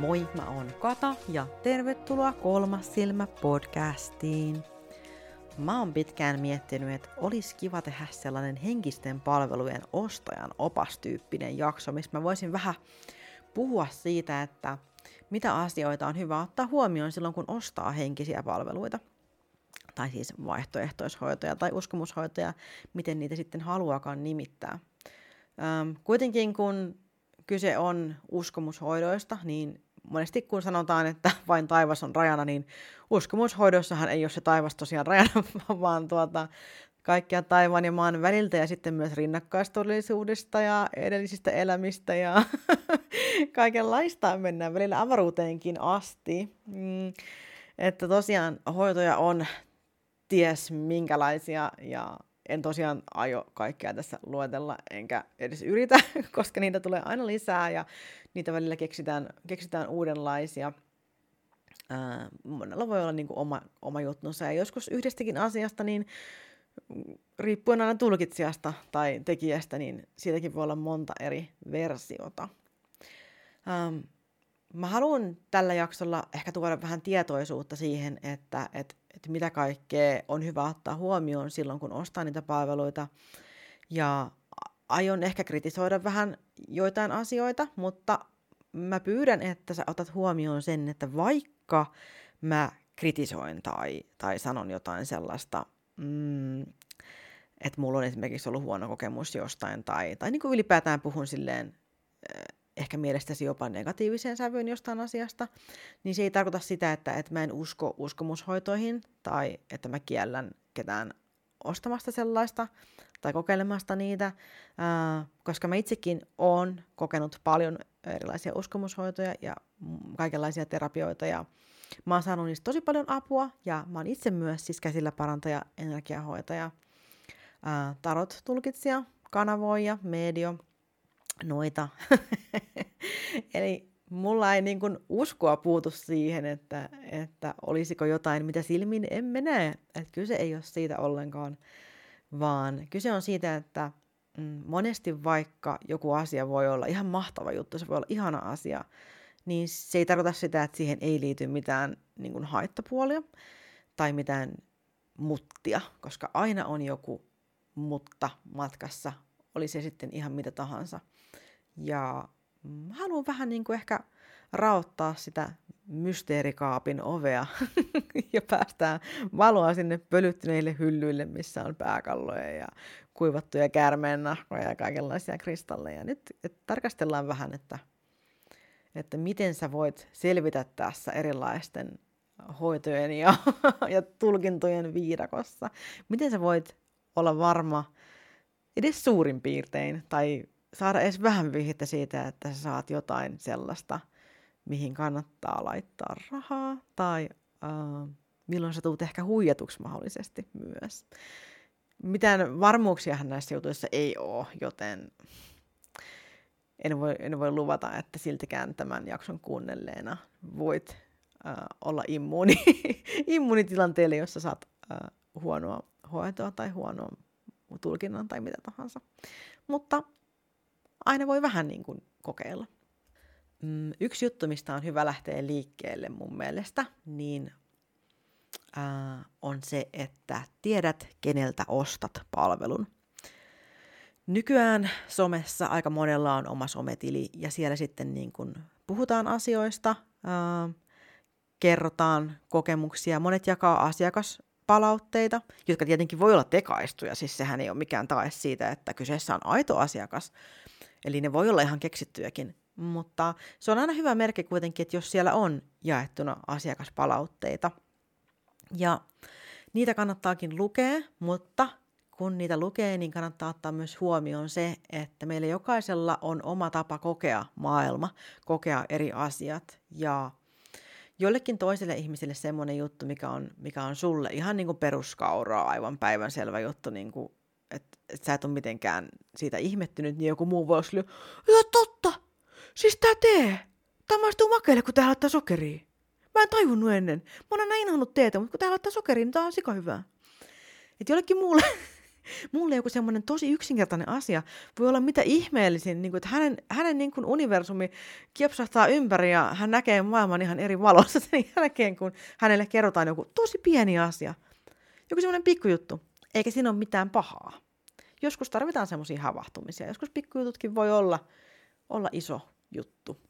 Moi, mä oon Kata ja tervetuloa Kolmas silmä podcastiin. Mä oon pitkään miettinyt, että olisi kiva tehdä sellainen henkisten palvelujen ostajan opastyyppinen jakso, missä mä voisin vähän puhua siitä, että mitä asioita on hyvä ottaa huomioon silloin, kun ostaa henkisiä palveluita. Tai siis vaihtoehtoishoitoja tai uskomushoitoja, miten niitä sitten haluakaan nimittää. Kuitenkin kun kyse on uskomushoidoista, niin monesti kun sanotaan, että vain taivas on rajana, niin uskomushoidossahan ei ole se taivas tosiaan rajana, vaan tuota, kaikkia taivaan ja maan väliltä ja sitten myös rinnakkaistodellisuudesta ja edellisistä elämistä ja kaikenlaista mennään välillä avaruuteenkin asti. Mm, että tosiaan hoitoja on ties minkälaisia ja en tosiaan aio kaikkea tässä luetella, enkä edes yritä, koska niitä tulee aina lisää ja niitä välillä keksitään, keksitään uudenlaisia. Ää, monella voi olla niin kuin oma, oma juttunsa ja joskus yhdestäkin asiasta, niin riippuen aina tulkitsijasta tai tekijästä, niin siitäkin voi olla monta eri versiota. Ähm, mä haluan tällä jaksolla ehkä tuoda vähän tietoisuutta siihen, että, että, että mitä kaikkea on hyvä ottaa huomioon silloin, kun ostaa niitä palveluita. Ja aion ehkä kritisoida vähän joitain asioita, mutta mä pyydän, että sä otat huomioon sen, että vaikka mä kritisoin tai, tai sanon jotain sellaista, mm, että mulla on esimerkiksi ollut huono kokemus jostain tai, tai niin kuin ylipäätään puhun silleen ehkä mielestäsi jopa negatiiviseen sävyyn jostain asiasta, niin se ei tarkoita sitä, että, että mä en usko uskomushoitoihin tai että mä kiellän ketään ostamasta sellaista tai kokeilemasta niitä, koska mä itsekin oon kokenut paljon erilaisia uskomushoitoja ja kaikenlaisia terapioita ja mä oon saanut niistä tosi paljon apua ja mä oon itse myös siis käsillä parantaja, energiahoitaja, tarot-tulkitsija, kanavoija, medio – noita. Eli mulla ei niin kuin uskoa puutu siihen, että, että olisiko jotain, mitä silmin emme näe. Että kyse ei ole siitä ollenkaan, vaan kyse on siitä, että mm, monesti vaikka joku asia voi olla ihan mahtava juttu, se voi olla ihana asia, niin se ei tarkoita sitä, että siihen ei liity mitään niin kuin haittapuolia tai mitään muttia, koska aina on joku mutta matkassa, oli se sitten ihan mitä tahansa. Ja haluan vähän niin kuin ehkä raottaa sitä mysteerikaapin ovea ja päästään valoa sinne pölyttyneille hyllyille, missä on pääkalloja ja kuivattuja käärmeennahkoja ja kaikenlaisia kristalleja. Nyt et tarkastellaan vähän, että, että miten sä voit selvitä tässä erilaisten hoitojen ja, ja tulkintojen viidakossa. Miten sä voit olla varma edes suurin piirtein tai saada edes vähän vihjettä siitä, että sä saat jotain sellaista, mihin kannattaa laittaa rahaa, tai uh, milloin sä tulet ehkä huijatuksi mahdollisesti myös. Mitään varmuuksiahan näissä jutuissa ei ole, joten en voi, en voi luvata, että siltikään tämän jakson kuunnelleena voit uh, olla immuuni, immuunitilanteelle, jossa saat uh, huonoa hoitoa tai huonoa tulkinnan tai mitä tahansa. Mutta aina voi vähän niin kuin kokeilla. Mm, yksi juttu, mistä on hyvä lähteä liikkeelle mun mielestä, niin äh, on se, että tiedät, keneltä ostat palvelun. Nykyään somessa aika monella on oma sometili ja siellä sitten niin kuin puhutaan asioista, äh, kerrotaan kokemuksia. Monet jakaa asiakaspalautteita, jotka tietenkin voi olla tekaistuja, siis sehän ei ole mikään tae siitä, että kyseessä on aito asiakas, Eli ne voi olla ihan keksittyjäkin, mutta se on aina hyvä merkki kuitenkin, että jos siellä on jaettuna asiakaspalautteita. Ja niitä kannattaakin lukea, mutta kun niitä lukee, niin kannattaa ottaa myös huomioon se, että meillä jokaisella on oma tapa kokea maailma, kokea eri asiat ja jollekin toiselle ihmiselle semmoinen juttu, mikä on, mikä on sulle ihan niin kuin peruskauraa, aivan päivänselvä juttu, niin kuin että et sä et ole mitenkään siitä ihmettynyt, niin joku muu voisi olla, joo totta, siis tää tee, tää maistuu makeille, kun tää laittaa sokeria. Mä en tajunnut ennen. Mä oon aina inhonnut teetä, mutta kun tää laittaa sokeria, niin tää on sika hyvää. Et jollekin muulle, mulle joku semmoinen tosi yksinkertainen asia voi olla mitä ihmeellisin, niin kuin, että hänen, hänen niin kuin universumi kiepsahtaa ympäri ja hän näkee maailman ihan eri valossa sen jälkeen, kun hänelle kerrotaan joku tosi pieni asia. Joku semmoinen pikkujuttu, eikä siinä ole mitään pahaa. Joskus tarvitaan semmoisia havahtumisia, joskus pikkujututkin voi olla, olla iso juttu.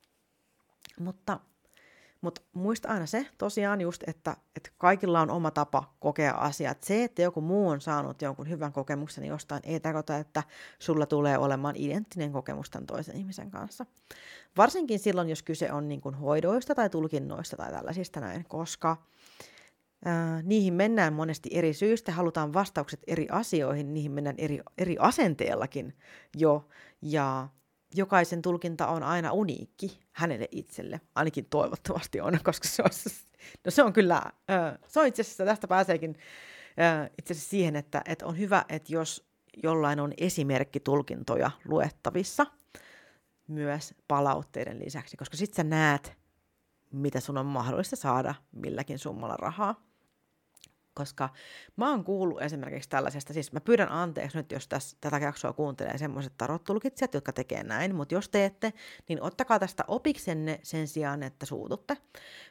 Mutta mutta muista aina se tosiaan just, että, että kaikilla on oma tapa kokea asiat. Se, että joku muu on saanut jonkun hyvän kokemuksen jostain, ei tarkoita, että sulla tulee olemaan identtinen kokemus tämän toisen ihmisen kanssa. Varsinkin silloin, jos kyse on niin kuin hoidoista tai tulkinnoista tai tällaisista näin, koska ää, niihin mennään monesti eri syistä, halutaan vastaukset eri asioihin, niihin mennään eri, eri asenteellakin jo, ja jokaisen tulkinta on aina uniikki hänelle itselle. Ainakin toivottavasti on, koska se on, no se on kyllä, se on itse asiassa, tästä pääseekin itse asiassa siihen, että, että on hyvä, että jos jollain on esimerkkitulkintoja luettavissa myös palautteiden lisäksi, koska sitten sä näet, mitä sun on mahdollista saada milläkin summalla rahaa koska mä oon kuullut esimerkiksi tällaisesta, siis mä pyydän anteeksi nyt, jos täs, tätä jaksoa kuuntelee semmoiset tarottulkitsijat, jotka tekee näin, mutta jos teette, niin ottakaa tästä opiksenne sen sijaan, että suututte.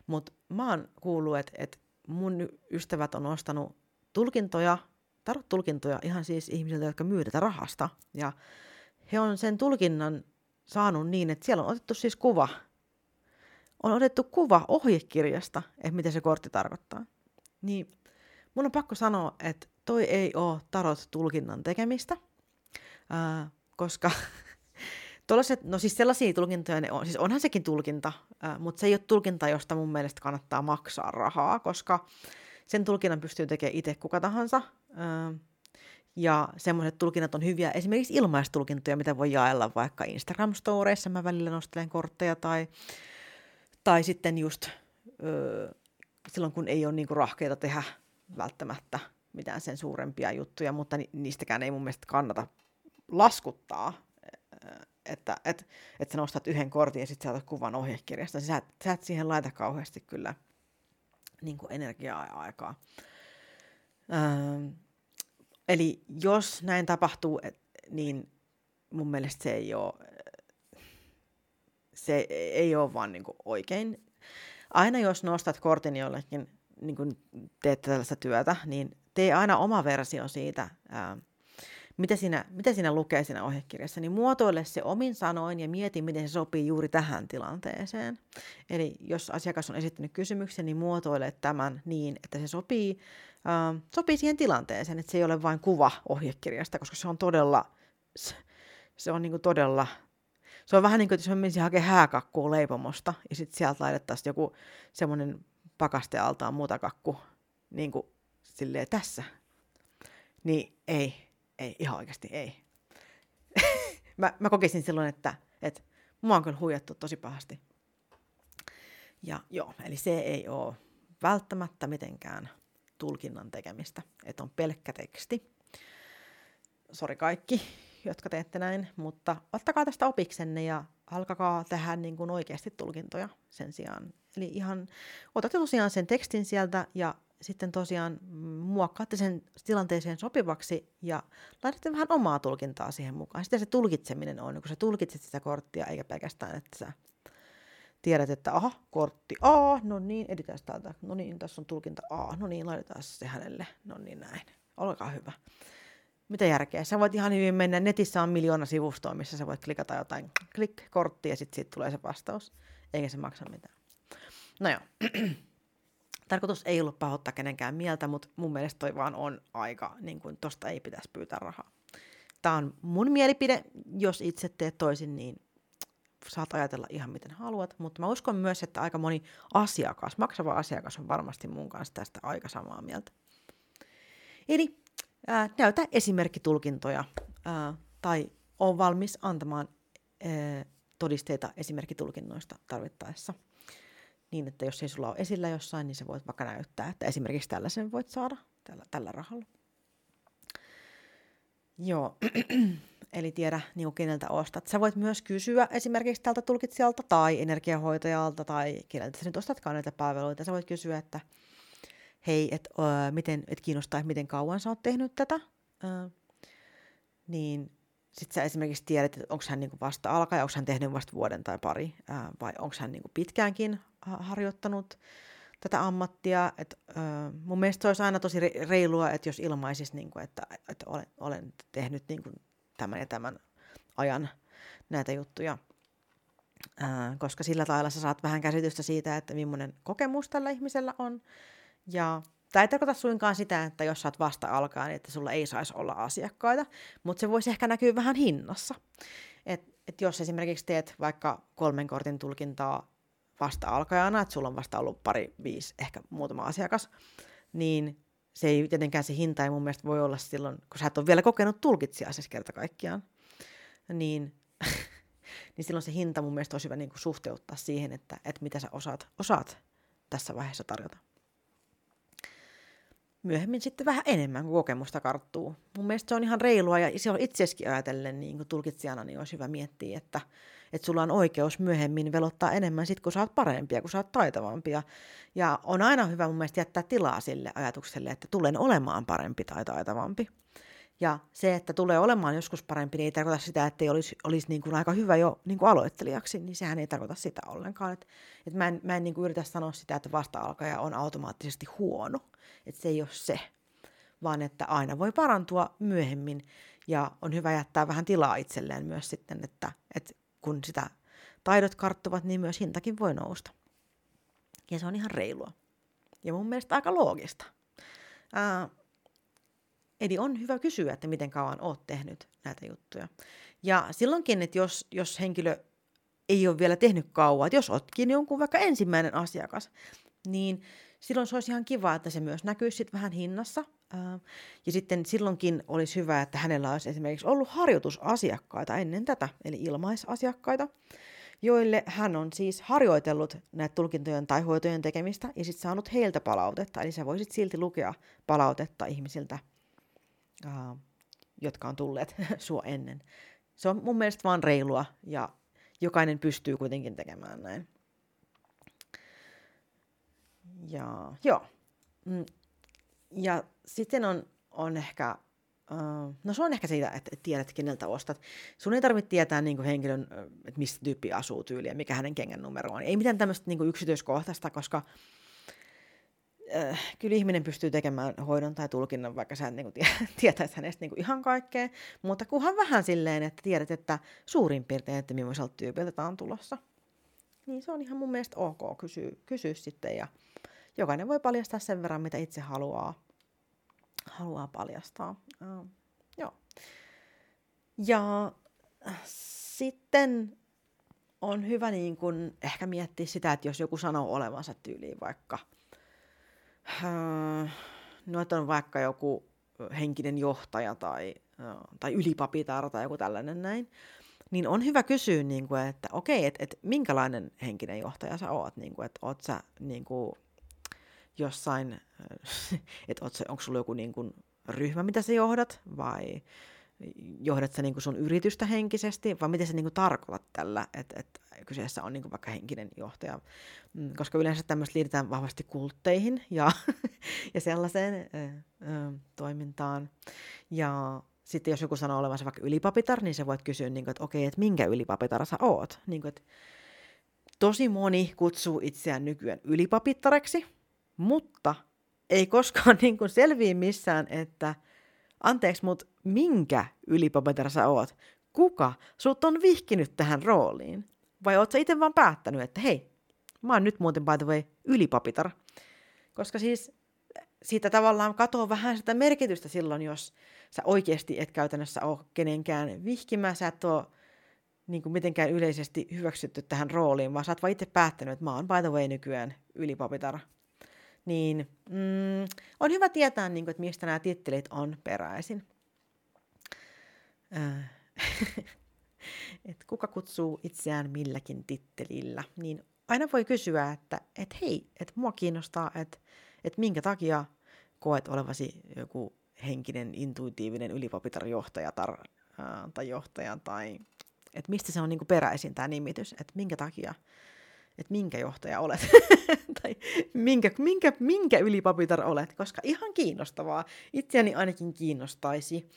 Mutta mä oon kuullut, että et mun ystävät on ostanut tulkintoja, tarot-tulkintoja ihan siis ihmisiltä, jotka myy rahasta, ja he on sen tulkinnan saanut niin, että siellä on otettu siis kuva, on otettu kuva ohjekirjasta, että mitä se kortti tarkoittaa. Niin mun on pakko sanoa, että toi ei ole tarot-tulkinnan tekemistä, ää, koska Tuollaiset, no siis sellaisia tulkintoja ne on, siis onhan sekin tulkinta, ää, mutta se ei ole tulkinta, josta mun mielestä kannattaa maksaa rahaa, koska sen tulkinnan pystyy tekemään itse kuka tahansa. Ää, ja semmoiset tulkinnat on hyviä, esimerkiksi ilmaistulkintoja, mitä voi jaella vaikka Instagram-storeissa, mä välillä nostelen kortteja, tai, tai sitten just öö, silloin, kun ei ole niinku rahkeita tehdä välttämättä mitään sen suurempia juttuja, mutta ni- niistäkään ei mun mielestä kannata laskuttaa, että et, et sä nostat yhden kortin ja sitten sä otat kuvan ohjekirjasta. Sä, sä et siihen laita kauheasti kyllä niin kuin energiaa ja aikaa. Ähm, eli jos näin tapahtuu, et, niin mun mielestä se ei ole, se ei ole vaan niin kuin oikein. Aina jos nostat kortin jollekin niin kun teet tällaista työtä, niin tee aina oma versio siitä, ää, mitä, siinä, mitä siinä lukee siinä ohjekirjassa, niin muotoile se omin sanoin ja mieti, miten se sopii juuri tähän tilanteeseen. Eli jos asiakas on esittänyt kysymyksen, niin muotoile tämän niin, että se sopii, ää, sopii siihen tilanteeseen, että se ei ole vain kuva ohjekirjasta, koska se on todella, se on niin todella se on vähän niin kuin, jos mä menisin hakemaan hääkakkua leipomosta ja sitten sieltä laitettaisiin joku semmoinen pakastealtaan mutakakku niin kuin silleen tässä. Niin ei, ei, ihan oikeasti ei. mä, mä kokisin silloin, että, että mua on kyllä huijattu tosi pahasti. Ja joo, eli se ei ole välttämättä mitenkään tulkinnan tekemistä, että on pelkkä teksti. Sori kaikki, jotka teette näin, mutta ottakaa tästä opiksenne ja alkakaa tehdä niin kuin oikeasti tulkintoja sen sijaan. Eli ihan otatte tosiaan sen tekstin sieltä ja sitten tosiaan muokkaatte sen tilanteeseen sopivaksi ja laitatte vähän omaa tulkintaa siihen mukaan. Sitten se tulkitseminen on, kun sä tulkitset sitä korttia, eikä pelkästään, että sä tiedät, että aha, kortti A, no niin, editään täältä, no niin, tässä on tulkinta A, no niin, laitetaan se hänelle, no niin näin, olkaa hyvä. Mitä järkeä? Sä voit ihan hyvin mennä, netissä on miljoona sivustoa, missä sä voit klikata jotain. Klik-korttia ja sitten siitä tulee se vastaus, eikä se maksa mitään. No joo, tarkoitus ei ollut pahoittaa kenenkään mieltä, mutta mun mielestä toi vaan on aika, niin kuin tosta ei pitäisi pyytää rahaa. Tämä on mun mielipide, jos itse teet toisin, niin saat ajatella ihan miten haluat, mutta mä uskon myös, että aika moni asiakas, maksava asiakas on varmasti mun kanssa tästä aika samaa mieltä. Eli ää, näytä esimerkkitulkintoja ää, tai on valmis antamaan ää, todisteita esimerkkitulkinnoista tarvittaessa. Niin, että jos ei sulla ole esillä jossain, niin sä voit vaikka näyttää, että esimerkiksi tällaisen voit saada tällä, tällä rahalla. Joo, eli tiedä niin keneltä ostat. Sä voit myös kysyä esimerkiksi tältä tulkitsijalta tai energiahoitajalta tai keneltä sä nyt ostatkaan näitä palveluita. Sä voit kysyä, että hei, että uh, miten, et kiinnostaa, miten kauan sä oot tehnyt tätä. Uh, niin sitten sä esimerkiksi tiedät, että onko hän niinku vasta alkaja, onko hän tehnyt vasta vuoden tai pari, ää, vai onko hän niinku pitkäänkin harjoittanut tätä ammattia. Et, ää, mun mielestä se olisi aina tosi reilua, että jos ilmaisisi, niinku, että, että olen, olen tehnyt niinku tämän ja tämän ajan näitä juttuja. Ää, koska sillä lailla sä saat vähän käsitystä siitä, että millainen kokemus tällä ihmisellä on. Ja Tämä ei tarkoita suinkaan sitä, että jos saat vasta alkaa, niin että sulla ei saisi olla asiakkaita, mutta se voisi ehkä näkyä vähän hinnassa. Et, et jos esimerkiksi teet vaikka kolmen kortin tulkintaa vasta alkajana, että sulla on vasta ollut pari, viisi, ehkä muutama asiakas, niin se ei tietenkään se hinta ei mun mielestä voi olla silloin, kun sä et ole vielä kokenut tulkitsijaa siis kerta kaikkiaan, niin, niin silloin se hinta mun mielestä olisi hyvä niin kuin suhteuttaa siihen, että, että mitä sä osaat, osaat tässä vaiheessa tarjota myöhemmin sitten vähän enemmän, kun kokemusta karttuu. Mun mielestä se on ihan reilua ja se on itsekin ajatellen niin kuin tulkitsijana, niin olisi hyvä miettiä, että, että sulla on oikeus myöhemmin velottaa enemmän sit, kun sä oot parempia, kun sä oot taitavampia. Ja on aina hyvä mun mielestä jättää tilaa sille ajatukselle, että tulen olemaan parempi tai taitavampi. Ja se, että tulee olemaan joskus parempi, niin ei tarkoita sitä, että ei olisi, olisi niin kuin aika hyvä jo niin kuin aloittelijaksi, niin sehän ei tarkoita sitä ollenkaan. Et, et mä en, mä en niin kuin yritä sanoa sitä, että vasta-alkaja on automaattisesti huono, että se ei ole se, vaan että aina voi parantua myöhemmin ja on hyvä jättää vähän tilaa itselleen myös sitten, että, että kun sitä taidot karttuvat, niin myös hintakin voi nousta. Ja se on ihan reilua. Ja mun mielestä aika loogista. Ää, Eli on hyvä kysyä, että miten kauan oot tehnyt näitä juttuja. Ja silloinkin, että jos, jos henkilö ei ole vielä tehnyt kauan, että jos otkin jonkun vaikka ensimmäinen asiakas, niin silloin se olisi ihan kiva, että se myös näkyisi sitten vähän hinnassa. Ja sitten silloinkin olisi hyvä, että hänellä olisi esimerkiksi ollut harjoitusasiakkaita ennen tätä, eli ilmaisasiakkaita, joille hän on siis harjoitellut näitä tulkintojen tai hoitojen tekemistä ja sitten saanut heiltä palautetta. Eli sä voisit silti lukea palautetta ihmisiltä uh, jotka on tulleet sua ennen. Se on mun mielestä vaan reilua ja jokainen pystyy kuitenkin tekemään näin. Ja joo. Mm. Ja sitten on, on ehkä, uh, no se on ehkä siitä, että tiedät keneltä ostat. Sun ei tarvitse tietää niin henkilön, että mistä tyyppi asuu tyyliä, mikä hänen kengän numero on. Ei mitään tämmöistä niin yksityiskohtaista, koska äh, kyllä ihminen pystyy tekemään hoidon tai tulkinnan, vaikka sä niin kuin, tietäisi hänestä niin ihan kaikkea, mutta kunhan vähän silleen, että tiedät, että suurin piirtein, että millaiselta tyypiltä tämä on tulossa. Niin se on ihan mun mielestä ok kysyä, kysyä sitten ja jokainen voi paljastaa sen verran, mitä itse haluaa, haluaa paljastaa. Uh, joo. Ja sitten on hyvä niin kun ehkä miettiä sitä, että jos joku sanoo olevansa tyyliin vaikka – no, että on vaikka joku henkinen johtaja tai, äh, tai ylipapitar tai joku tällainen näin, niin on hyvä kysyä, niin kuin, että okei, että, että minkälainen henkinen johtaja sä oot, niin kuin, että oot sä niin kuin, jossain, äh, että onko sulla joku niin kuin, ryhmä, mitä sä johdat, vai johdat sä niin kuin sun yritystä henkisesti, vai miten sä niin kuin tarkoitat tällä, että, että kyseessä on niin kuin vaikka henkinen johtaja, mm, koska yleensä tämmöistä liitetään vahvasti kultteihin ja, ja sellaiseen ö, ö, toimintaan. Ja sitten jos joku sanoo olevansa vaikka ylipapitar, niin sä voit kysyä, niin kuin, että okei, että minkä ylipapitar sä oot? Niin kuin, että tosi moni kutsuu itseään nykyään ylipapittareksi, mutta ei koskaan niin kuin selviä missään, että anteeksi, mutta minkä ylipapitar sä oot? Kuka sut on vihkinyt tähän rooliin? Vai oot sä itse vaan päättänyt, että hei, mä oon nyt muuten by the way ylipapitar. Koska siis siitä tavallaan katoaa vähän sitä merkitystä silloin, jos sä oikeasti et käytännössä ole kenenkään vihkimä, sä et ole niin kuin mitenkään yleisesti hyväksytty tähän rooliin, vaan sä oot vaan itse päättänyt, että mä oon by the way nykyään ylipapitar. Niin mm, on hyvä tietää, niin kuin, että mistä nämä tittelit on peräisin. Äh. kuka kutsuu itseään milläkin tittelillä, niin aina voi kysyä, että et hei, että mua kiinnostaa, että et minkä takia koet olevasi joku henkinen, intuitiivinen ylipapitarjohtaja tar, ää, tai johtaja, tai että mistä se on niinku peräisin tämä nimitys, että minkä takia, että minkä johtaja olet, tai minkä, minkä, minkä ylipapitar olet, koska ihan kiinnostavaa, itseäni ainakin kiinnostaisi.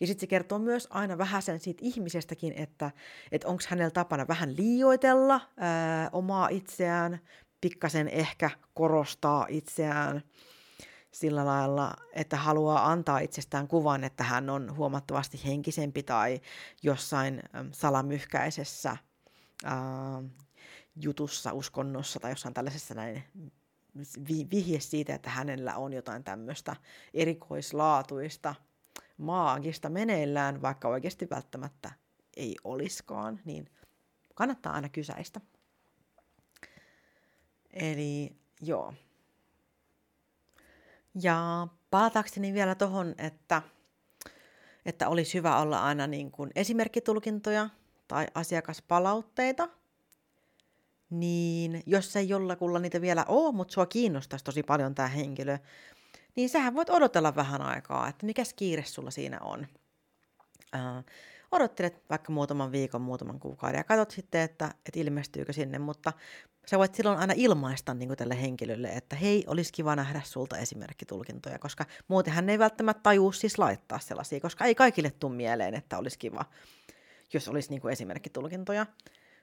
Ja sitten se kertoo myös aina vähän sen siitä ihmisestäkin, että, että onko hänellä tapana vähän liioitella ää, omaa itseään, pikkasen ehkä korostaa itseään sillä lailla, että haluaa antaa itsestään kuvan, että hän on huomattavasti henkisempi tai jossain salamyhkäisessä ää, jutussa, uskonnossa tai jossain tällaisessa näin vihje siitä, että hänellä on jotain tämmöistä erikoislaatuista, maagista meneillään, vaikka oikeasti välttämättä ei oliskaan, niin kannattaa aina kysäistä. Eli joo. Ja palatakseni vielä tuohon, että, että olisi hyvä olla aina niin kuin esimerkkitulkintoja tai asiakaspalautteita, niin jos ei jollakulla niitä vielä ole, mutta sua kiinnostaisi tosi paljon tämä henkilö, niin sähän voit odotella vähän aikaa, että mikä kiire sulla siinä on. Äh, odottelet vaikka muutaman viikon, muutaman kuukauden ja katsot sitten, että, että ilmestyykö sinne, mutta sä voit silloin aina ilmaista niin kuin tälle henkilölle, että hei, olisi kiva nähdä sulta esimerkkitulkintoja, koska muuten hän ei välttämättä tajuu siis laittaa sellaisia, koska ei kaikille tule mieleen, että olisi kiva, jos olisi niin kuin esimerkkitulkintoja.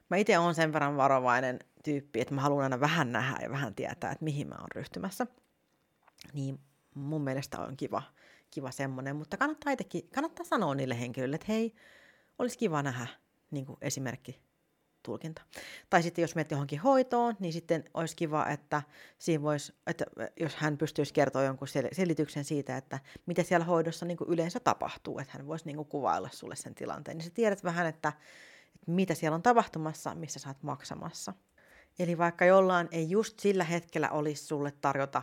Mä itse olen sen verran varovainen tyyppi, että mä haluan aina vähän nähdä ja vähän tietää, että mihin mä oon ryhtymässä. Niin mun mielestä on kiva, kiva semmoinen, mutta kannattaa itsekin, kannattaa sanoa niille henkilöille, että hei, olisi kiva nähdä niin kuin esimerkki tulkinta. Tai sitten jos menet johonkin hoitoon, niin sitten olisi kiva, että, siinä vois, että jos hän pystyisi kertoa jonkun sel- selityksen siitä, että mitä siellä hoidossa niin kuin yleensä tapahtuu, että hän voisi niin kuin kuvailla sulle sen tilanteen, niin sä tiedät vähän, että mitä siellä on tapahtumassa, missä sä oot maksamassa. Eli vaikka jollain ei just sillä hetkellä olisi sulle tarjota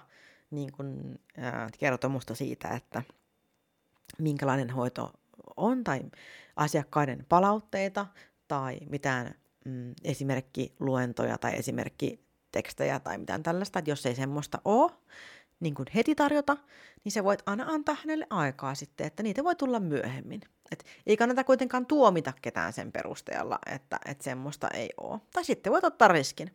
niin kuin, äh, kertomusta siitä, että minkälainen hoito on, tai asiakkaiden palautteita, tai mitään mm, esimerkkiluentoja tai esimerkkitekstejä tai mitään tällaista, että jos ei semmoista ole niin kuin heti tarjota, niin se voit aina antaa hänelle aikaa sitten, että niitä voi tulla myöhemmin. Et ei kannata kuitenkaan tuomita ketään sen perusteella, että, että semmoista ei ole. Tai sitten voit ottaa riskin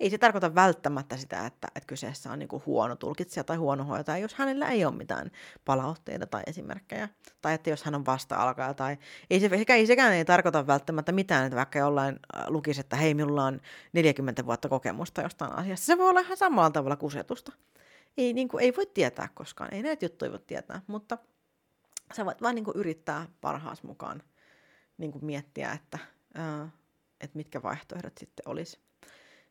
ei se tarkoita välttämättä sitä, että, että kyseessä on niin kuin huono tulkitsija tai huono hoitaja, jos hänellä ei ole mitään palautteita tai esimerkkejä. Tai että jos hän on vasta-alkaja. Tai ei se, ei sekään ei tarkoita välttämättä mitään, että vaikka jollain äh, lukisi, että hei, minulla on 40 vuotta kokemusta jostain asiasta. Se voi olla ihan samalla tavalla kusetusta. Ei, niin kuin, ei voi tietää koskaan, ei näitä juttuja voi tietää, mutta sä voit vaan niin kuin yrittää parhaas mukaan niin kuin miettiä, että, ää, että mitkä vaihtoehdot sitten olisi.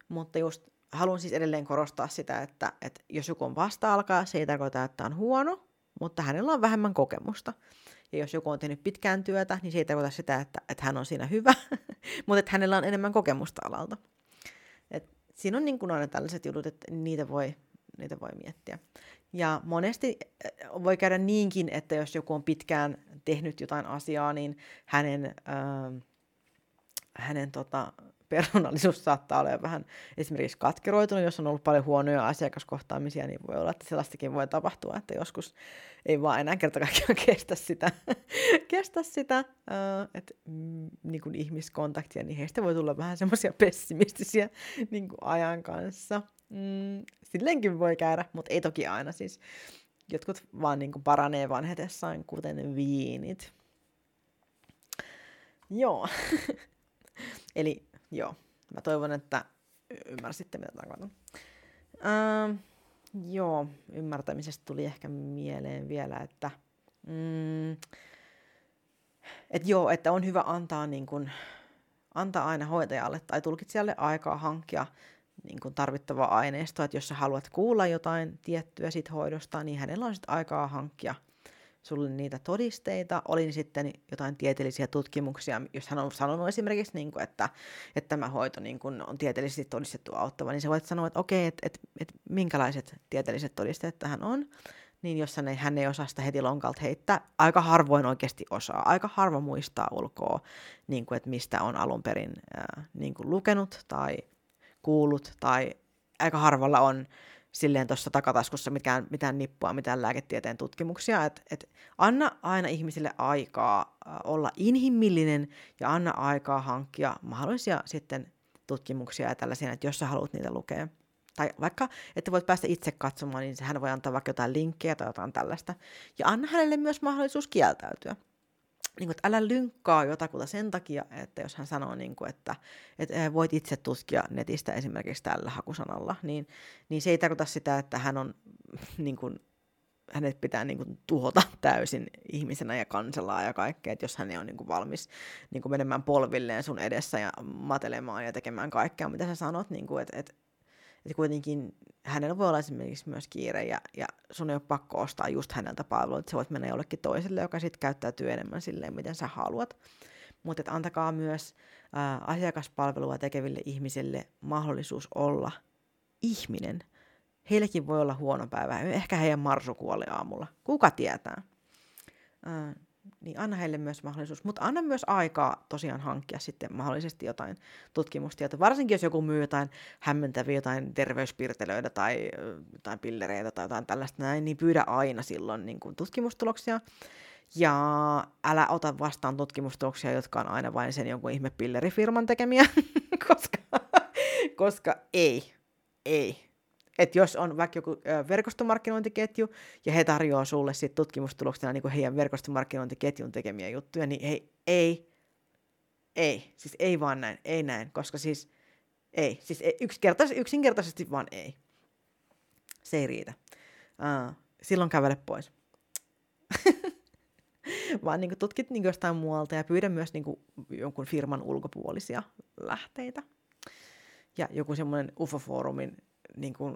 Mutta just haluan siis edelleen korostaa sitä, että, että jos joku on vasta-alkaa, se ei tarkoita, että on huono, mutta hänellä on vähemmän kokemusta. Ja jos joku on tehnyt pitkään työtä, niin se ei tarkoita sitä, että, että hän on siinä hyvä, mutta että hänellä on enemmän kokemusta alalta. Et siinä on niin kuin aina tällaiset jutut, että niitä voi, niitä voi miettiä. Ja monesti äh, voi käydä niinkin, että jos joku on pitkään tehnyt jotain asiaa, niin hänen, äh, hänen tota, persoonallisuus saattaa olla vähän esimerkiksi katkeroitunut, jos on ollut paljon huonoja asiakaskohtaamisia, niin voi olla, että sellaistakin voi tapahtua, että joskus ei vaan enää kerta kaikkiaan kestä sitä, kestä sitä että mm, niin kuin ihmiskontaktia, niin heistä voi tulla vähän semmoisia pessimistisiä niin kuin ajan kanssa. Mm, silleenkin voi käydä, mutta ei toki aina siis. Jotkut vaan niin paranee vanhetessaan, kuten viinit. Joo. Eli Joo, mä toivon, että ymmärsitte, mitä tarkoitan. Ähm, joo, ymmärtämisestä tuli ehkä mieleen vielä, että mm, et joo, että on hyvä antaa, niin kun, antaa aina hoitajalle tai tulkitsijalle aikaa hankkia niin kun tarvittavaa aineistoa, että jos sä haluat kuulla jotain tiettyä sit hoidosta, niin hänellä on sitten aikaa hankkia – sulle niitä todisteita, oli sitten jotain tieteellisiä tutkimuksia, jos hän on sanonut esimerkiksi, niin kuin, että, että tämä hoito niin kuin on tieteellisesti todistettu auttava, niin sä voit sanoa, että okei, että, että, että minkälaiset tieteelliset todisteet tähän on, niin jos hän ei, hän ei osaa sitä heti lonkalta heittää, aika harvoin oikeasti osaa, aika harva muistaa ulkoa, niin kuin, että mistä on alun perin äh, niin kuin lukenut tai kuullut, tai aika harvalla on silleen tuossa takataskussa mitään, mitään nippua, mitään lääketieteen tutkimuksia. Et, et anna aina ihmisille aikaa olla inhimillinen ja anna aikaa hankkia mahdollisia sitten tutkimuksia ja tällaisia, että jos sä haluat niitä lukea, tai vaikka, että voit päästä itse katsomaan, niin hän voi antaa vaikka jotain linkkejä tai jotain tällaista. Ja anna hänelle myös mahdollisuus kieltäytyä. Niin kuin, että älä lynkkaa jotakuta sen takia, että jos hän sanoo, niin kuin, että, että voit itse tutkia netistä esimerkiksi tällä hakusanalla, niin, niin se ei tarkoita sitä, että hän on niin kuin, hänet pitää niin kuin, tuhota täysin ihmisenä ja kansalaa ja kaikkea, että jos hän ei ole niin kuin, valmis niin kuin, menemään polvilleen sun edessä ja matelemaan ja tekemään kaikkea, mitä sä sanot, niin kuin, että, että, että kuitenkin hänellä voi olla esimerkiksi myös kiire ja, ja sun ei ole pakko ostaa just häneltä palveluita, että sä voit mennä jollekin toiselle, joka sitten käyttäytyy enemmän silleen, miten sä haluat. Mutta antakaa myös ää, asiakaspalvelua tekeville ihmisille mahdollisuus olla ihminen – heillekin voi olla huono päivä. Ehkä heidän marsu kuoli aamulla. Kuka tietää? Ää, niin anna heille myös mahdollisuus, mutta anna myös aikaa tosiaan hankkia sitten mahdollisesti jotain tutkimustietoa. Varsinkin jos joku myy jotain hämmentäviä, jotain terveyspirtelöitä tai jotain pillereitä tai jotain tällaista näin, niin pyydä aina silloin niin kuin tutkimustuloksia. Ja älä ota vastaan tutkimustuloksia, jotka on aina vain sen jonkun ihme pillerifirman tekemiä, koska, koska ei, ei, että jos on vaikka joku verkostomarkkinointiketju ja he tarjoaa sulle sit tutkimustuloksena niin heidän verkostomarkkinointiketjun tekemiä juttuja, niin hei, ei, ei, siis ei vaan näin, ei näin, koska siis ei, siis yksinkertaisesti, yksinkertaisesti vaan ei. Se ei riitä. Uh, silloin kävele pois. vaan niin tutkit niin jostain muualta ja pyydä myös niin jonkun firman ulkopuolisia lähteitä. Ja joku semmoinen UFO-foorumin niin kuin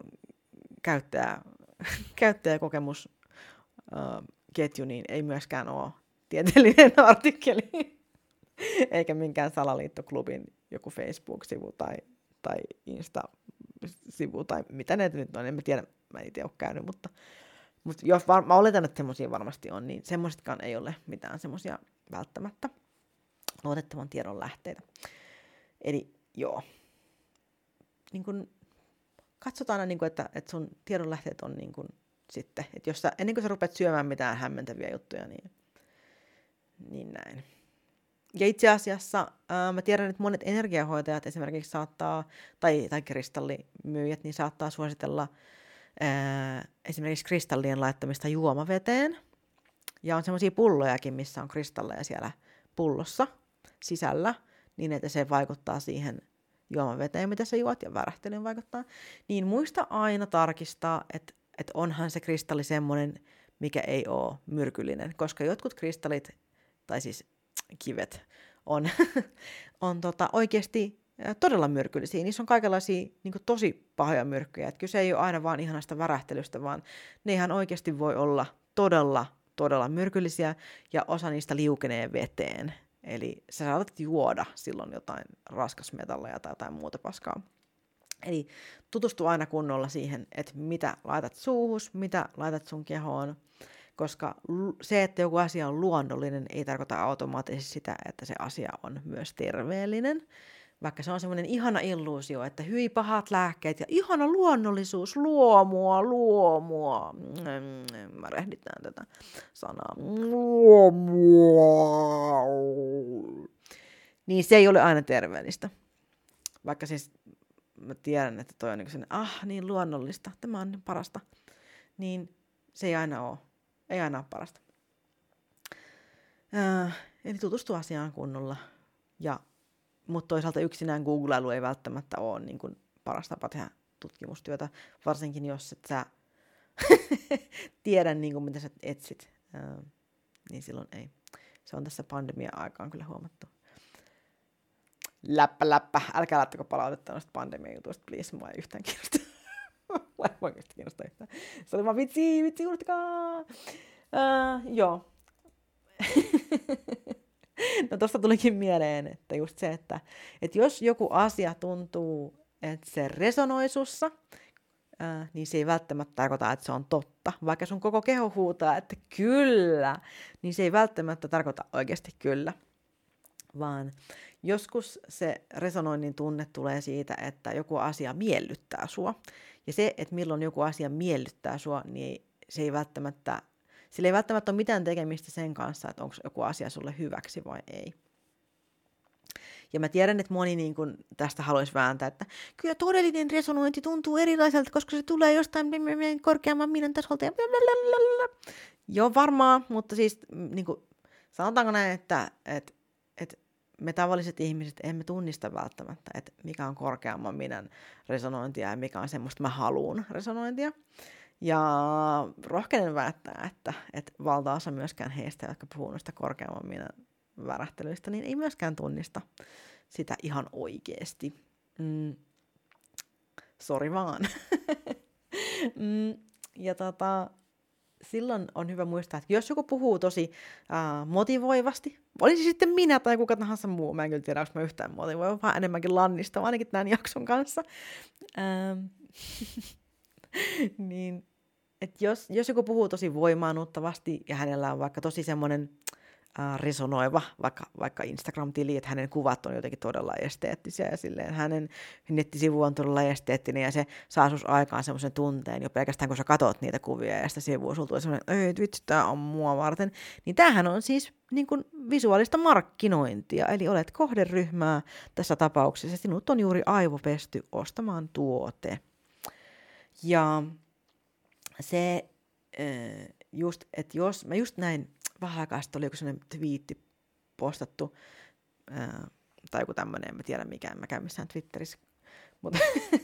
käyttäjä, käyttäjäkokemusketju, niin ei myöskään ole tieteellinen artikkeli, eikä minkään salaliittoklubin joku Facebook-sivu tai, tai Insta-sivu tai mitä ne nyt on, en mä tiedä, mä itse ole käynyt, mutta, mutta jos var, mä oletan, että semmoisia varmasti on, niin semmoisetkaan ei ole mitään semmoisia välttämättä luotettavan tiedon lähteitä. Eli joo, niin kun katsotaan aina, niin kuin, että, että sun tiedonlähteet on niin kuin, sitten, että jos sä, ennen kuin sä rupeat syömään mitään hämmentäviä juttuja, niin, niin näin. Ja itse asiassa ää, mä tiedän, että monet energiahoitajat esimerkiksi saattaa, tai, tai kristallimyyjät, niin saattaa suositella ää, esimerkiksi kristallien laittamista juomaveteen. Ja on semmoisia pullojakin, missä on kristalleja siellä pullossa sisällä, niin että se vaikuttaa siihen juomaveteen, mitä sä juot, ja värähtelyyn vaikuttaa, niin muista aina tarkistaa, että, että onhan se kristalli semmoinen, mikä ei ole myrkyllinen, koska jotkut kristallit, tai siis kivet, on, on tota, oikeasti todella myrkyllisiä. Niissä on kaikenlaisia niin kuin tosi pahoja myrkkyjä. Et kyse ei ole aina vaan ihanasta värähtelystä, vaan ne ihan oikeasti voi olla todella, todella myrkyllisiä, ja osa niistä liukenee veteen. Eli sä saatat juoda silloin jotain raskasmetalleja tai jotain muuta paskaa. Eli tutustu aina kunnolla siihen, että mitä laitat suuhus, mitä laitat sun kehoon, koska se, että joku asia on luonnollinen, ei tarkoita automaattisesti sitä, että se asia on myös terveellinen vaikka se on semmoinen ihana illuusio, että hyi pahat lääkkeet ja ihana luonnollisuus, luomua, luomua. Mä rehditään tätä sanaa. Luomua. Niin se ei ole aina terveellistä. Vaikka siis mä tiedän, että toi on niin ah niin luonnollista, tämä on parasta. Niin se ei aina ole. Ei aina ole parasta. Äh, eli tutustu asiaan kunnolla ja mutta toisaalta yksinään googlailu ei välttämättä ole niin kuin paras tapa tehdä tutkimustyötä, varsinkin jos et sä tiedä, niin kuin, mitä sä etsit. Uh, niin silloin ei. Se on tässä pandemia-aikaan kyllä huomattu. Läppä, läppä. Älkää laittako palautetta noista pandemia-jutuista, please. Mua ei yhtään kiinnosta. Mua ei oikeasti kiinnosta yhtään. Se oli vaan vitsi, vitsi, kuulostakaa. Uh, joo. no tuosta tulikin mieleen, että just se, että, että jos joku asia tuntuu, että se resonoi sussa, ää, niin se ei välttämättä tarkoita, että se on totta. Vaikka sun koko keho huutaa, että kyllä, niin se ei välttämättä tarkoita oikeasti kyllä. Vaan joskus se resonoinnin tunne tulee siitä, että joku asia miellyttää sua. Ja se, että milloin joku asia miellyttää sua, niin se ei välttämättä sillä ei välttämättä ole mitään tekemistä sen kanssa, että onko joku asia sulle hyväksi vai ei. Ja mä tiedän, että moni niin kun tästä haluaisi vääntää, että kyllä todellinen resonointi tuntuu erilaiselta, koska se tulee jostain korkeamman minän tasolta. Ja Joo, varmaan, mutta siis niin kuin, sanotaanko näin, että, että, että me tavalliset ihmiset emme tunnista välttämättä, että mikä on korkeamman minän resonointia ja mikä on semmoista mä haluun resonointia. Ja rohkenen väittää, että, että valtaosa myöskään heistä, jotka puhuu noista korkeamman minän värähtelyistä, niin ei myöskään tunnista sitä ihan oikeasti. Mm. Sori vaan. mm. Ja tota, silloin on hyvä muistaa, että jos joku puhuu tosi uh, motivoivasti, olisi sitten minä tai kuka tahansa muu, mä en kyllä tiedä, onko mä yhtään motivoiva, vaan enemmänkin lannista, ainakin tämän jakson kanssa, uh, niin että jos, jos joku puhuu tosi voimaannuttavasti ja hänellä on vaikka tosi semmoinen äh, resonoiva, vaikka, vaikka Instagram-tili, että hänen kuvat on jotenkin todella esteettisiä ja silleen hänen nettisivu on todella esteettinen ja se saa sus aikaan semmoisen tunteen jo pelkästään, kun sä katot niitä kuvia ja sitä sivua, sulla tulee semmoinen, ei vitsi, tää on mua varten. Niin tämähän on siis niin kuin visuaalista markkinointia, eli olet kohderyhmää tässä tapauksessa, sinut on juuri aivopesty ostamaan tuote. Ja se just, että jos, mä just näin vähän aikaa sitten oli joku sellainen twiitti postattu, ää, tai joku tämmöinen, en mä tiedä mikä, en mä käy missään Twitterissä, mutta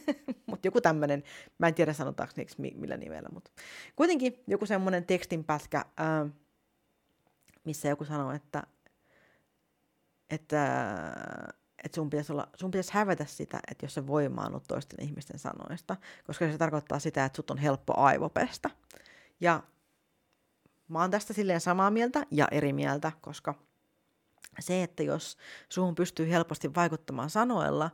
mut joku tämmöinen, mä en tiedä sanotaanko niiksi millä nimellä, mutta kuitenkin joku semmoinen tekstinpätkä, ää, missä joku sanoo, että, että, että sun, pitäisi olla, sun pitäisi hävetä sitä, että jos se voimaannut toisten ihmisten sanoista, koska se tarkoittaa sitä, että sut on helppo aivopestä. Ja mä oon tästä silleen samaa mieltä ja eri mieltä, koska se, että jos suhun pystyy helposti vaikuttamaan sanoilla,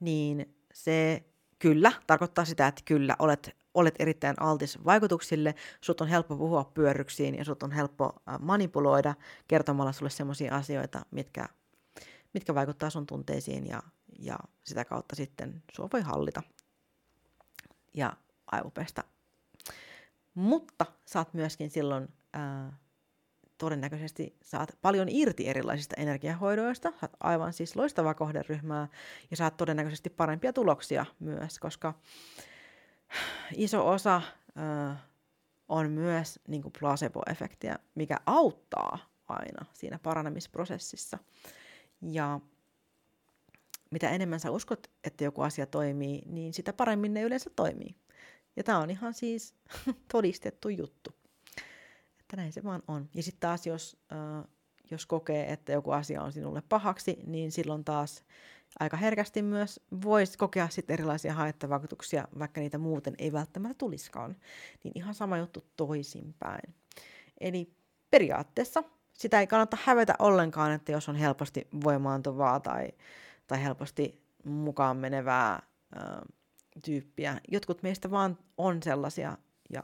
niin se kyllä tarkoittaa sitä, että kyllä olet, olet erittäin altis vaikutuksille, sut on helppo puhua pyörryksiin ja sut on helppo äh, manipuloida kertomalla sulle sellaisia asioita, mitkä, mitkä vaikuttaa sun tunteisiin ja, ja sitä kautta sitten sua voi hallita ja aivopestä. Mutta saat myöskin silloin ää, todennäköisesti saat paljon irti erilaisista energiahoidoista, saat aivan siis loistavaa kohderyhmää ja saat todennäköisesti parempia tuloksia myös, koska iso osa ää, on myös niin placebo-efektiä, mikä auttaa aina siinä paranemisprosessissa. Ja mitä enemmän sä uskot, että joku asia toimii, niin sitä paremmin ne yleensä toimii. Ja tämä on ihan siis todistettu juttu että näin se vaan on. Ja sitten taas, jos, äh, jos kokee, että joku asia on sinulle pahaksi, niin silloin taas aika herkästi myös voisi kokea sit erilaisia haittavaikutuksia, vaikka niitä muuten ei välttämättä tulisikaan. Niin ihan sama juttu toisinpäin. Eli periaatteessa sitä ei kannata hävetä ollenkaan, että jos on helposti voimaantuvaa tai, tai helposti mukaan menevää äh, tyyppiä. Jotkut meistä vaan on sellaisia ja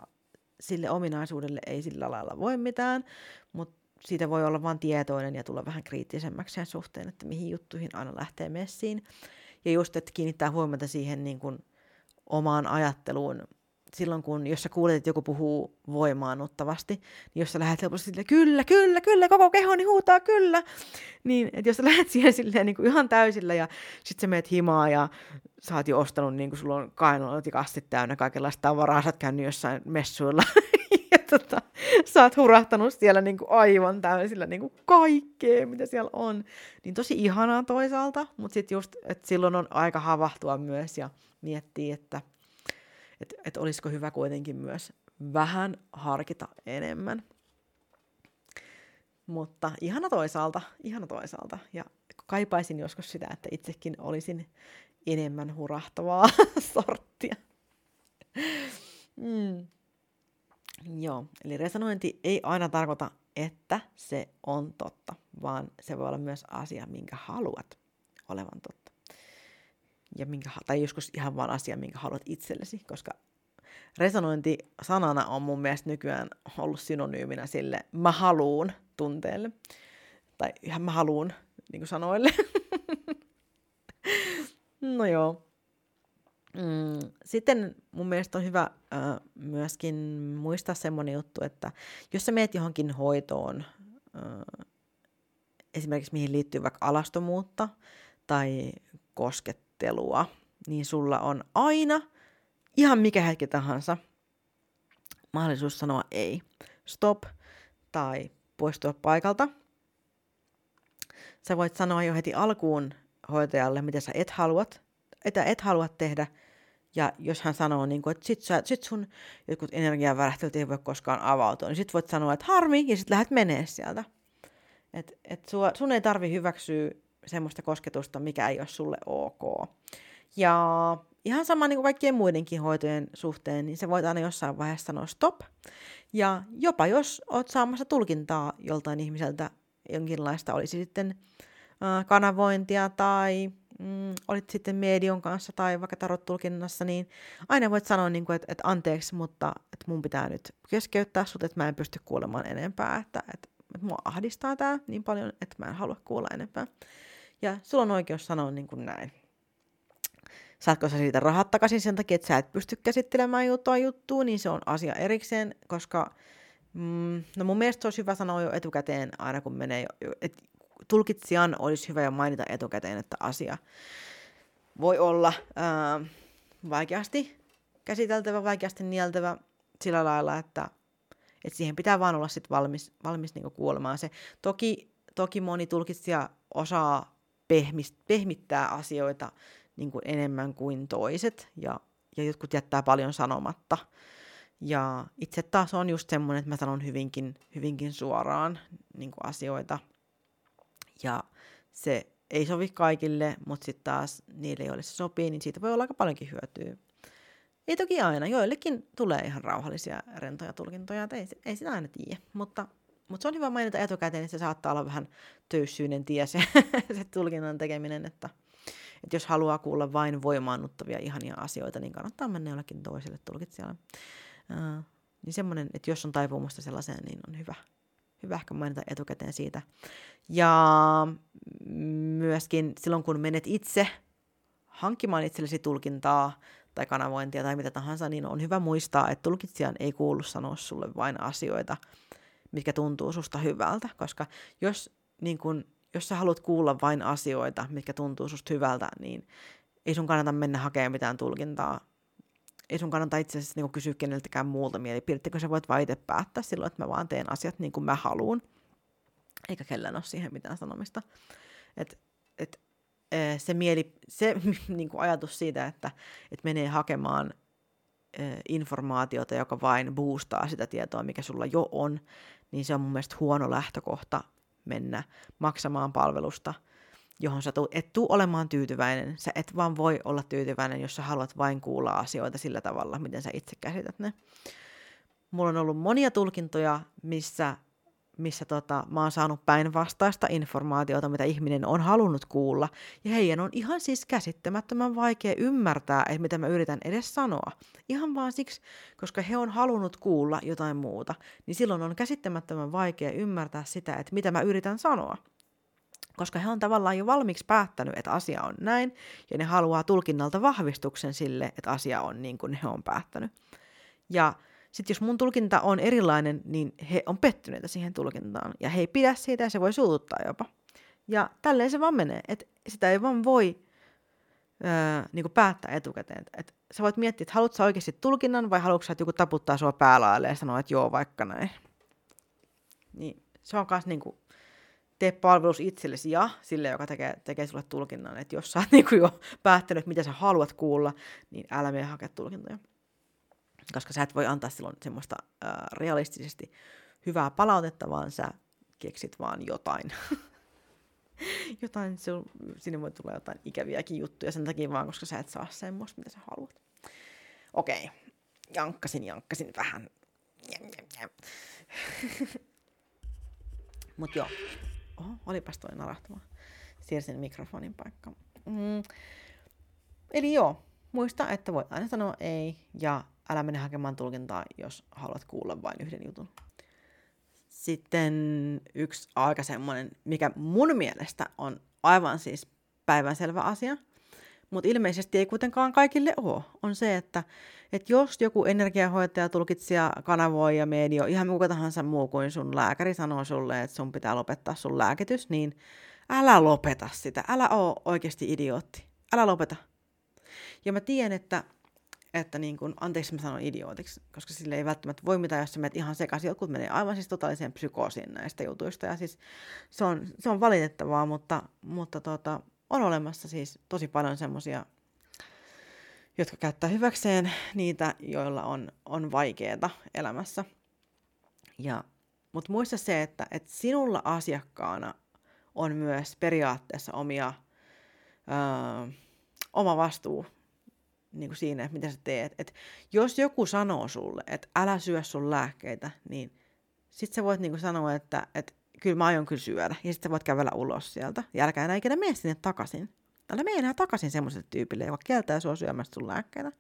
sille ominaisuudelle ei sillä lailla voi mitään, mutta siitä voi olla vain tietoinen ja tulla vähän kriittisemmäksi sen suhteen, että mihin juttuihin aina lähtee messiin. Ja just, että kiinnittää huomiota siihen niin kuin omaan ajatteluun silloin, kun jos sä kuulet, että joku puhuu voimaannuttavasti, niin jos sä lähdet helposti silleen, kyllä, kyllä, kyllä, koko kehoni huutaa, kyllä, niin että jos sä lähdet siihen silleen niin kuin ihan täysillä ja sit sä meet himaa ja sä oot jo ostanut, niin kuin sulla on kainalot ja kastit täynnä kaikenlaista tavaraa, sä oot käynyt jossain messuilla ja tota, sä oot hurahtanut siellä niin kuin aivan täysillä niin kuin kaikkea, mitä siellä on. Niin tosi ihanaa toisaalta, mutta sitten just, että silloin on aika havahtua myös ja miettiä, että että et olisiko hyvä kuitenkin myös vähän harkita enemmän. Mutta ihana toisaalta, ihana toisaalta. Ja kaipaisin joskus sitä, että itsekin olisin enemmän hurahtavaa sorttia. Mm. Joo, eli resonointi ei aina tarkoita, että se on totta, vaan se voi olla myös asia, minkä haluat olevan totta. Ja minkä, tai joskus ihan vaan asia, minkä haluat itsellesi, koska resonointi sanana on mun mielestä nykyään ollut synonyyminä sille mä haluun tunteelle. Tai ihan mä haluun niin kuin sanoille. no joo. Mm, sitten mun mielestä on hyvä äh, myöskin muistaa semmoinen juttu, että jos sä meet johonkin hoitoon, äh, esimerkiksi mihin liittyy vaikka alastomuutta tai koskettelua, niin sulla on aina, ihan mikä hetki tahansa, mahdollisuus sanoa ei, stop tai poistua paikalta. Sä voit sanoa jo heti alkuun hoitajalle, mitä sä et haluat, että et halua tehdä, ja jos hän sanoo, niin kuin, että sit, sä, sit sun jotkut energiavärähtelyt ei voi koskaan avautua, niin sit voit sanoa, että harmi, ja sit lähdet menee sieltä. Et, et sua, sun ei tarvi hyväksyä semmoista kosketusta, mikä ei ole sulle ok. Ja ihan sama niin kuin kaikkien muidenkin hoitojen suhteen, niin se voit aina jossain vaiheessa sanoa stop. Ja jopa jos oot saamassa tulkintaa joltain ihmiseltä jonkinlaista, olisi sitten kanavointia tai mm, olit sitten medion kanssa tai vaikka tarot-tulkinnassa, niin aina voit sanoa, niin kuin, että, että anteeksi, mutta että mun pitää nyt keskeyttää sut, että mä en pysty kuulemaan enempää, että, että, että mua ahdistaa tämä niin paljon, että mä en halua kuulla enempää. Ja sulla on oikeus sanoa niin kuin näin. Saatko sä siitä rahat takaisin sen takia, että sä et pysty käsittelemään juttua juttua, niin se on asia erikseen, koska mm, no mun mielestä se olisi hyvä sanoa jo etukäteen aina kun menee, jo, että tulkitsijan olisi hyvä jo mainita etukäteen, että asia voi olla ää, vaikeasti käsiteltävä, vaikeasti nieltävä sillä lailla, että, että siihen pitää vaan olla sit valmis, valmis niinku kuulemaan se. Toki, toki moni tulkitsija osaa pehmist, pehmittää asioita niin kuin enemmän kuin toiset, ja, ja jotkut jättää paljon sanomatta. Ja itse taas on just semmoinen, että mä sanon hyvinkin, hyvinkin suoraan niin kuin asioita, ja se ei sovi kaikille, mutta sitten taas niille, joille se sopii, niin siitä voi olla aika paljonkin hyötyä. Ei toki aina, joillekin tulee ihan rauhallisia rentoja tulkintoja, että ei, ei sitä aina tiedä, mutta, mutta se on hyvä mainita etukäteen, että se saattaa olla vähän töyssyinen tie se, se tulkinnan tekeminen, että, että jos haluaa kuulla vain voimaannuttavia ihania asioita, niin kannattaa mennä jollekin toiselle tulkitsijalle. Uh, niin semmoinen, että jos on taipumusta sellaiseen, niin on hyvä, hyvä ehkä mainita etukäteen siitä. Ja myöskin silloin, kun menet itse hankkimaan itsellesi tulkintaa tai kanavointia tai mitä tahansa, niin on hyvä muistaa, että tulkitsijan ei kuulu sanoa sulle vain asioita, mitkä tuntuu susta hyvältä, koska jos, niin kun, jos sä haluat kuulla vain asioita, mitkä tuntuu susta hyvältä, niin ei sun kannata mennä hakemaan mitään tulkintaa ei sun kannata itse asiassa niin kysyä keneltäkään muulta mielipidettä, sä voit vaan itse päättää silloin, että mä vaan teen asiat niin kuin mä haluan. Eikä kellään ole siihen mitään sanomista. Et, et, se, mieli, se niin kuin ajatus siitä, että, että menee hakemaan informaatiota, joka vain boostaa sitä tietoa, mikä sulla jo on, niin se on mun mielestä huono lähtökohta mennä maksamaan palvelusta – johon sä et tuu olemaan tyytyväinen. Sä et vaan voi olla tyytyväinen, jos sä haluat vain kuulla asioita sillä tavalla, miten sä itse käsität ne. Mulla on ollut monia tulkintoja, missä, missä tota, mä oon saanut päinvastaista informaatiota, mitä ihminen on halunnut kuulla. Ja heidän on ihan siis käsittämättömän vaikea ymmärtää, että mitä mä yritän edes sanoa. Ihan vaan siksi, koska he on halunnut kuulla jotain muuta, niin silloin on käsittämättömän vaikea ymmärtää sitä, että mitä mä yritän sanoa koska he on tavallaan jo valmiiksi päättänyt, että asia on näin, ja ne haluaa tulkinnalta vahvistuksen sille, että asia on niin kuin he on päättänyt. Ja sitten jos mun tulkinta on erilainen, niin he on pettyneitä siihen tulkintaan, ja he ei pidä siitä, ja se voi suututtaa jopa. Ja tälleen se vaan menee, että sitä ei vaan voi öö, niin kuin päättää etukäteen. Et sä voit miettiä, että haluatko oikeasti tulkinnan, vai haluatko että joku taputtaa sua päälaille ja sanoa, että joo, vaikka näin. Niin se on myös niin kuin tee palvelus itsellesi ja sille, joka tekee, tekee sulle tulkinnan. Että jos sä oot niin jo päättänyt, mitä sä haluat kuulla, niin älä mene hakea tulkintoja. Koska sä et voi antaa silloin semmoista ää, realistisesti hyvää palautetta, vaan sä keksit vaan jotain. jotain, sinne voi tulla jotain ikäviäkin juttuja sen takia vaan, koska sä et saa semmoista, mitä sä haluat. Okei, okay. jankkasin, jankkasin vähän. Mutta joo, Oho, olipas toi narahtava. Siirsin mikrofonin paikka. Mm. Eli joo, muista, että voit aina sanoa ei ja älä mene hakemaan tulkintaa, jos haluat kuulla vain yhden jutun. Sitten yksi aika semmoinen, mikä mun mielestä on aivan siis päivänselvä asia, mutta ilmeisesti ei kuitenkaan kaikille ole, on se, että, että jos joku energiahoitaja, tulkitsija, kanavoi ja medio, ihan kuka tahansa muu kuin sun lääkäri sanoo sulle, että sun pitää lopettaa sun lääkitys, niin älä lopeta sitä, älä oo oikeasti idiootti, älä lopeta. Ja mä tiedän, että, että niin kun, anteeksi mä sanon idiootiksi, koska sille ei välttämättä voi mitään, jos sä menet ihan sekaisin. Jotkut menee aivan siis totaaliseen psykoosiin näistä jutuista, ja siis se on, se on valitettavaa, mutta, mutta tota, on olemassa siis tosi paljon semmoisia jotka käyttää hyväkseen niitä, joilla on, on vaikeaa elämässä. Ja, mutta muista se, että, että sinulla asiakkaana on myös periaatteessa omia, öö, oma vastuu niin kuin siinä, että mitä sä teet. Et jos joku sanoo sulle, että älä syö sun lääkkeitä, niin sit sä voit niin kuin sanoa, että, että kyllä mä aion kyllä syödä. Ja sitten sä voit kävellä ulos sieltä. Ja älkää enää ikinä mene sinne takaisin. Älä mene enää takaisin semmoiselle tyypille, joka kieltää sua syömästä sun lääkkeitä.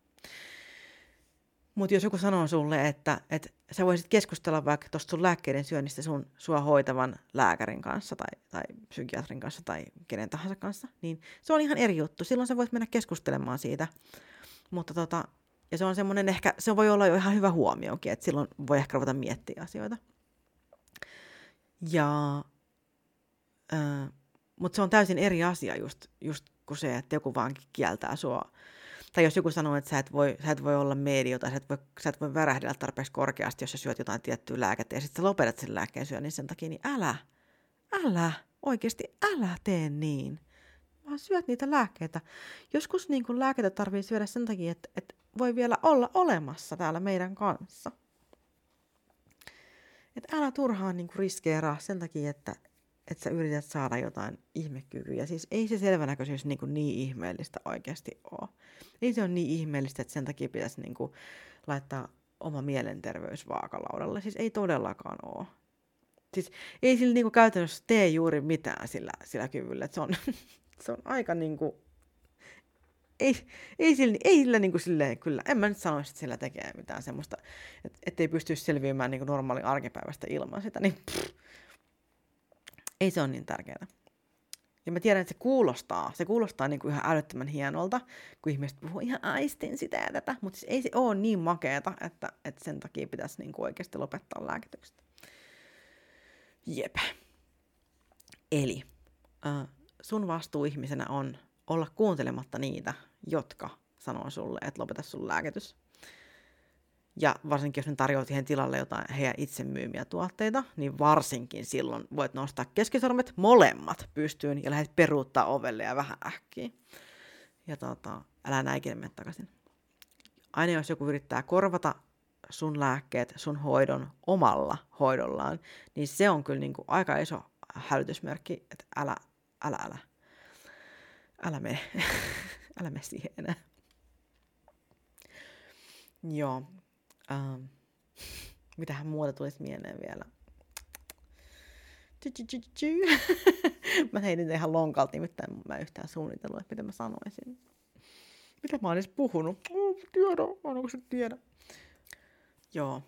Mutta jos joku sanoo sulle, että, että sä voisit keskustella vaikka tuosta sun lääkkeiden syönnistä sun sua hoitavan lääkärin kanssa tai, tai psykiatrin kanssa tai kenen tahansa kanssa, niin se on ihan eri juttu. Silloin sä voit mennä keskustelemaan siitä. Mutta tota, ja se on semmoinen ehkä, se voi olla jo ihan hyvä huomiokin, että silloin voi ehkä ruveta miettiä asioita. Ja, äh, mutta se on täysin eri asia just, just kuin se, että joku vaan kieltää sua. Tai jos joku sanoo, että sä et voi, sä et voi olla medio tai sä et voi, sä et voi värähdellä tarpeeksi korkeasti, jos sä syöt jotain tiettyä lääkettä ja sitten sä lopetat sen lääkkeen syönnin sen takia, niin älä, älä, oikeasti älä tee niin. Vaan syöt niitä lääkkeitä. Joskus niin kun lääkkeitä tarvii syödä sen takia, että, että voi vielä olla olemassa täällä meidän kanssa. Että älä turhaan niin riskeeraa sen takia, että, että sä yrität saada jotain ihmekykyjä. Siis ei se selvänäköisyys niin, kuin niin ihmeellistä oikeasti ole. Ei se ole niin ihmeellistä, että sen takia pitäisi niin kuin laittaa oma mielenterveys vaakalaudalle. Siis ei todellakaan ole. Siis ei sillä niin kuin käytännössä tee juuri mitään sillä, sillä kyvyllä. Että se, on, se on aika niin kuin, ei, ei sillä, ei sillä niin kuin silleen, kyllä, en mä nyt sanoisi, että sillä tekee mitään semmoista, että ettei pystyisi selviämään niin kuin normaali arkipäivästä ilman sitä, niin pff, ei se ole niin tärkeää. Ja mä tiedän, että se kuulostaa, se kuulostaa niin kuin ihan älyttömän hienolta, kun ihmiset puhuu ihan aistin sitä ja tätä, mutta siis ei se ole niin makeeta, että, että sen takia pitäisi niin kuin oikeasti lopettaa lääkitykset. Jep. Eli äh, sun vastuu ihmisenä on olla kuuntelematta niitä, jotka sanoo sulle, että lopeta sun lääkitys. Ja varsinkin jos ne tarjoaa siihen tilalle jotain heidän itse myymiä tuotteita, niin varsinkin silloin voit nostaa keskisormet molemmat pystyyn ja lähdet peruuttaa ovelle ja vähän äkkiä. Ja tota, älä näikin mene takaisin. Aina jos joku yrittää korvata sun lääkkeet, sun hoidon omalla hoidollaan, niin se on kyllä niin kuin aika iso hälytysmerkki, että älä, älä, älä, älä mene, älä mene siihen enää. Joo, Ähm, mitähän muuta tulisi mieleen vielä? mä heitin ihan lonkalta, nimittäin mä en yhtään suunnitellut, että mitä mä sanoisin. Mitä mä oon puhunut? Oh, tiedä, onko se tiedä? Joo.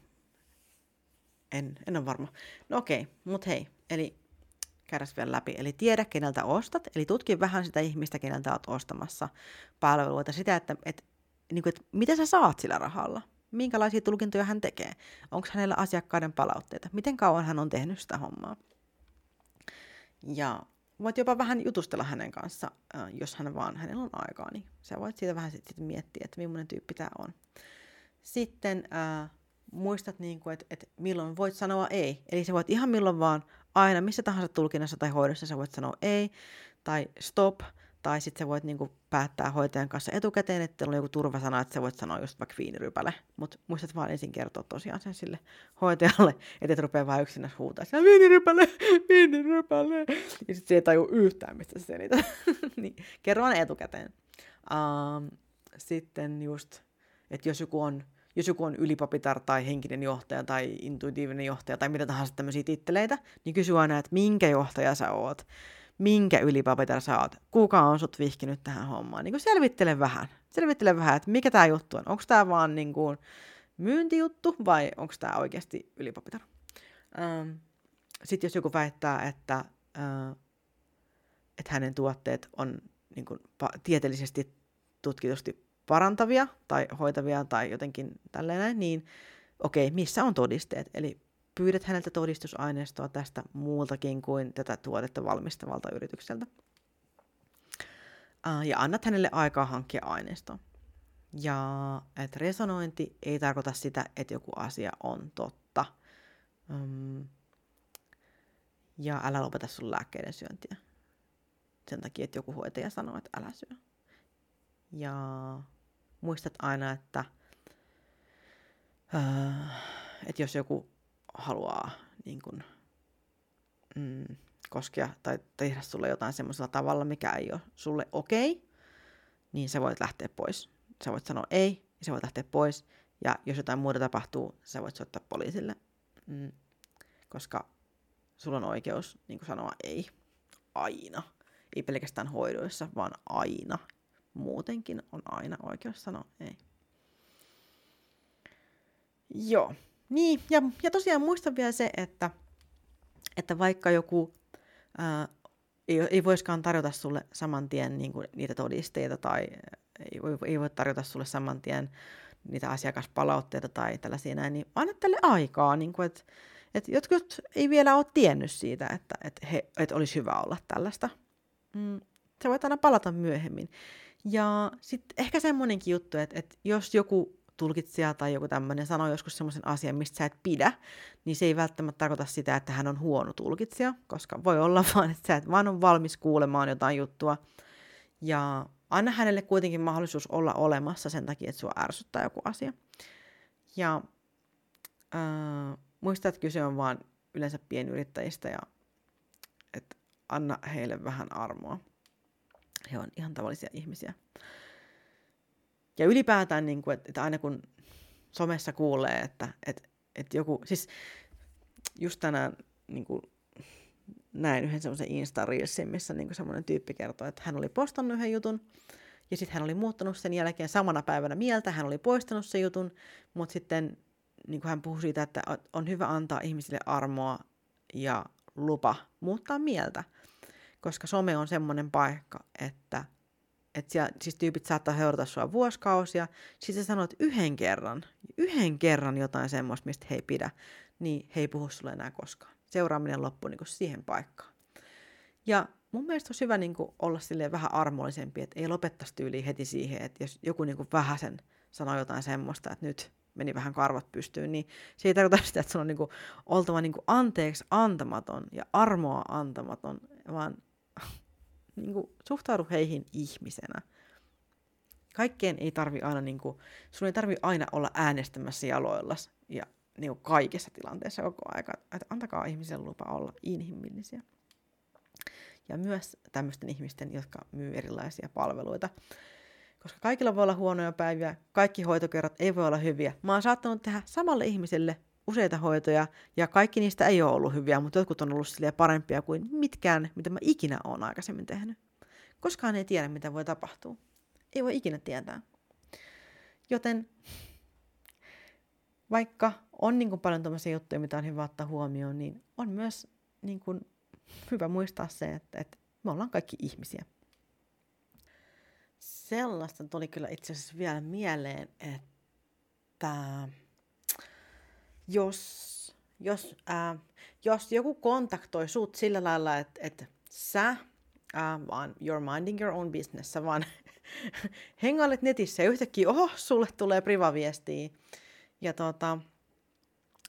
En, en ole varma. No okei, okay, mut hei. Eli käydäs vielä läpi. Eli tiedä, keneltä ostat. Eli tutki vähän sitä ihmistä, keneltä oot ostamassa palveluita. Sitä, että, että, niin kuin, että mitä sä saat sillä rahalla minkälaisia tulkintoja hän tekee, onko hänellä asiakkaiden palautteita, miten kauan hän on tehnyt sitä hommaa. Ja voit jopa vähän jutustella hänen kanssa, jos hän vaan, hänellä on aikaa, niin sä voit siitä vähän sitten miettiä, että millainen tyyppi tämä on. Sitten äh, muistat, niin kuin, että, että milloin voit sanoa ei. Eli sä voit ihan milloin vaan, aina missä tahansa tulkinnassa tai hoidossa sä voit sanoa ei tai stop – tai sitten sä voit niinku päättää hoitajan kanssa etukäteen, että on joku turvasana, että sä voit sanoa just vaikka viinirypäle. Mutta muistat vaan ensin kertoa tosiaan sen sille hoitajalle, että et rupea vaan yksinä huutaa, että viinirypäle, viinirypäle. Ja sitten se ei taju yhtään, mistä se selitä. niin, kerro etukäteen. Um, sitten just, että jos joku on jos joku on ylipapitar tai henkinen johtaja tai intuitiivinen johtaja tai mitä tahansa tämmöisiä titteleitä, niin kysy aina, että minkä johtaja sä oot minkä ylipapetella sä oot, kuka on sut vihkinyt tähän hommaan. Niin selvittele vähän. Selvittele vähän, että mikä tämä juttu on. Onko tämä vaan niin kuin myyntijuttu vai onko tämä oikeasti ylipapetar. Ähm, Sitten jos joku väittää, että, äh, että hänen tuotteet on niin kuin, tieteellisesti tutkitusti parantavia tai hoitavia tai jotenkin tälleen niin okei, okay, missä on todisteet? Eli pyydät häneltä todistusaineistoa tästä muultakin kuin tätä tuotetta valmistavalta yritykseltä. Ja annat hänelle aikaa hankkia aineistoa. Ja että resonointi ei tarkoita sitä, että joku asia on totta. Ja älä lopeta sun lääkkeiden syöntiä. Sen takia, että joku hoitaja sanoo, että älä syö. Ja muistat aina, että, uh, että jos joku haluaa niin kun, mm, koskea tai tehdä sulle jotain semmoisella tavalla, mikä ei ole sulle okei, okay, niin sä voit lähteä pois. Sä voit sanoa ei, ja sä voit lähteä pois. Ja jos jotain muuta tapahtuu, sä voit soittaa poliisille. Mm, koska sulla on oikeus niin sanoa ei. Aina. Ei pelkästään hoidoissa, vaan aina. Muutenkin on aina oikeus sanoa ei. Joo. Niin, ja, ja tosiaan muista vielä se, että, että vaikka joku ää, ei, ei voiskaan tarjota sulle saman tien niin kuin, niitä todisteita tai ei, ei voi tarjota sulle saman tien niitä asiakaspalautteita tai tällaisia näin, niin anna tälle aikaa, niin kuin, että, että jotkut ei vielä ole tiennyt siitä, että, että, he, että olisi hyvä olla tällaista. Mm, sä voit aina palata myöhemmin. Ja sitten ehkä semmoinenkin juttu, että, että jos joku tulkitsija tai joku tämmöinen sanoo joskus semmoisen asian, mistä sä et pidä, niin se ei välttämättä tarkoita sitä, että hän on huono tulkitsija, koska voi olla vaan, että sä et vaan ole valmis kuulemaan jotain juttua. Ja anna hänelle kuitenkin mahdollisuus olla olemassa sen takia, että sua ärsyttää joku asia. Ja äh, muista, että kyse on vaan yleensä pienyrittäjistä ja että anna heille vähän armoa. He on ihan tavallisia ihmisiä. Ja ylipäätään, niin kuin, että, että aina kun somessa kuulee, että, että, että joku, siis just tänään niin kuin, näin yhden semmoisen insta missä niin semmoinen tyyppi kertoi, että hän oli postannut yhden jutun, ja sitten hän oli muuttanut sen jälkeen samana päivänä mieltä, hän oli poistanut sen jutun, mutta sitten niin kuin hän puhui siitä, että on hyvä antaa ihmisille armoa ja lupa muuttaa mieltä, koska some on semmoinen paikka, että että siellä, siis tyypit saattaa seurata sua vuosikausia, siis sä sanot yhden kerran, yhden kerran jotain semmoista, mistä he ei pidä, niin he ei puhu sulle enää koskaan. Seuraaminen loppuu niin siihen paikkaan. Ja mun mielestä olisi hyvä niin kuin olla silleen vähän armollisempi, että ei lopettaisi tyyliin heti siihen, että jos joku niin vähäsen sanoo jotain semmoista, että nyt meni vähän karvat pystyyn, niin se ei tarkoita sitä, että sun on niin kuin oltava niin kuin anteeksi antamaton ja armoa antamaton, vaan niin kuin, suhtaudu heihin ihmisenä. Kaikkeen ei tarvi aina, niin kuin, sun ei tarvi aina olla äänestämässä jaloillas ja niin kuin kaikessa tilanteessa koko aika. Että antakaa ihmisen lupa olla inhimillisiä. Ja myös tämmöisten ihmisten, jotka myy erilaisia palveluita. Koska kaikilla voi olla huonoja päiviä, kaikki hoitokerrat ei voi olla hyviä. Mä oon saattanut tehdä samalle ihmiselle useita hoitoja, ja kaikki niistä ei ole ollut hyviä, mutta jotkut on ollut parempia kuin mitkään, mitä mä ikinä oon aikaisemmin tehnyt. Koskaan ei tiedä, mitä voi tapahtua. Ei voi ikinä tietää. Joten vaikka on niin kuin paljon tämmöisiä juttuja, mitä on hyvä ottaa huomioon, niin on myös niin kuin hyvä muistaa se, että, että me ollaan kaikki ihmisiä. Sellaista tuli kyllä itse asiassa vielä mieleen, että jos, jos, äh, jos joku kontaktoi sut sillä lailla, että, että sä äh, vaan you're minding your own business, sä vaan hengailet netissä ja yhtäkkiä, oho, sulle tulee privaviestiä. Ja tota,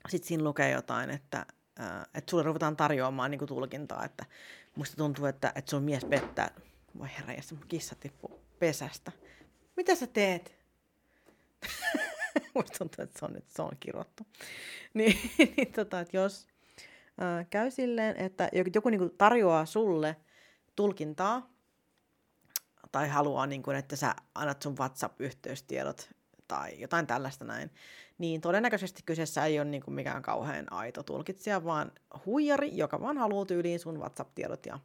sit siinä lukee jotain, että, äh, että sulle ruvetaan tarjoamaan niin tulkintaa, että musta tuntuu, että, että sun mies pettää. Voi herra, ja mun kissa tippuu pesästä. Mitä sä teet? Musta tuntuu, että se on, että se on kirottu. Niin, niin tota, että jos ää, käy silleen, että joku niin kuin tarjoaa sulle tulkintaa, tai haluaa, niin kuin, että sä annat sun WhatsApp-yhteystiedot tai jotain tällaista näin, niin todennäköisesti kyseessä ei ole niin kuin mikään kauhean aito tulkitsija, vaan huijari, joka vaan haluaa tyyliin sun WhatsApp-tiedot ja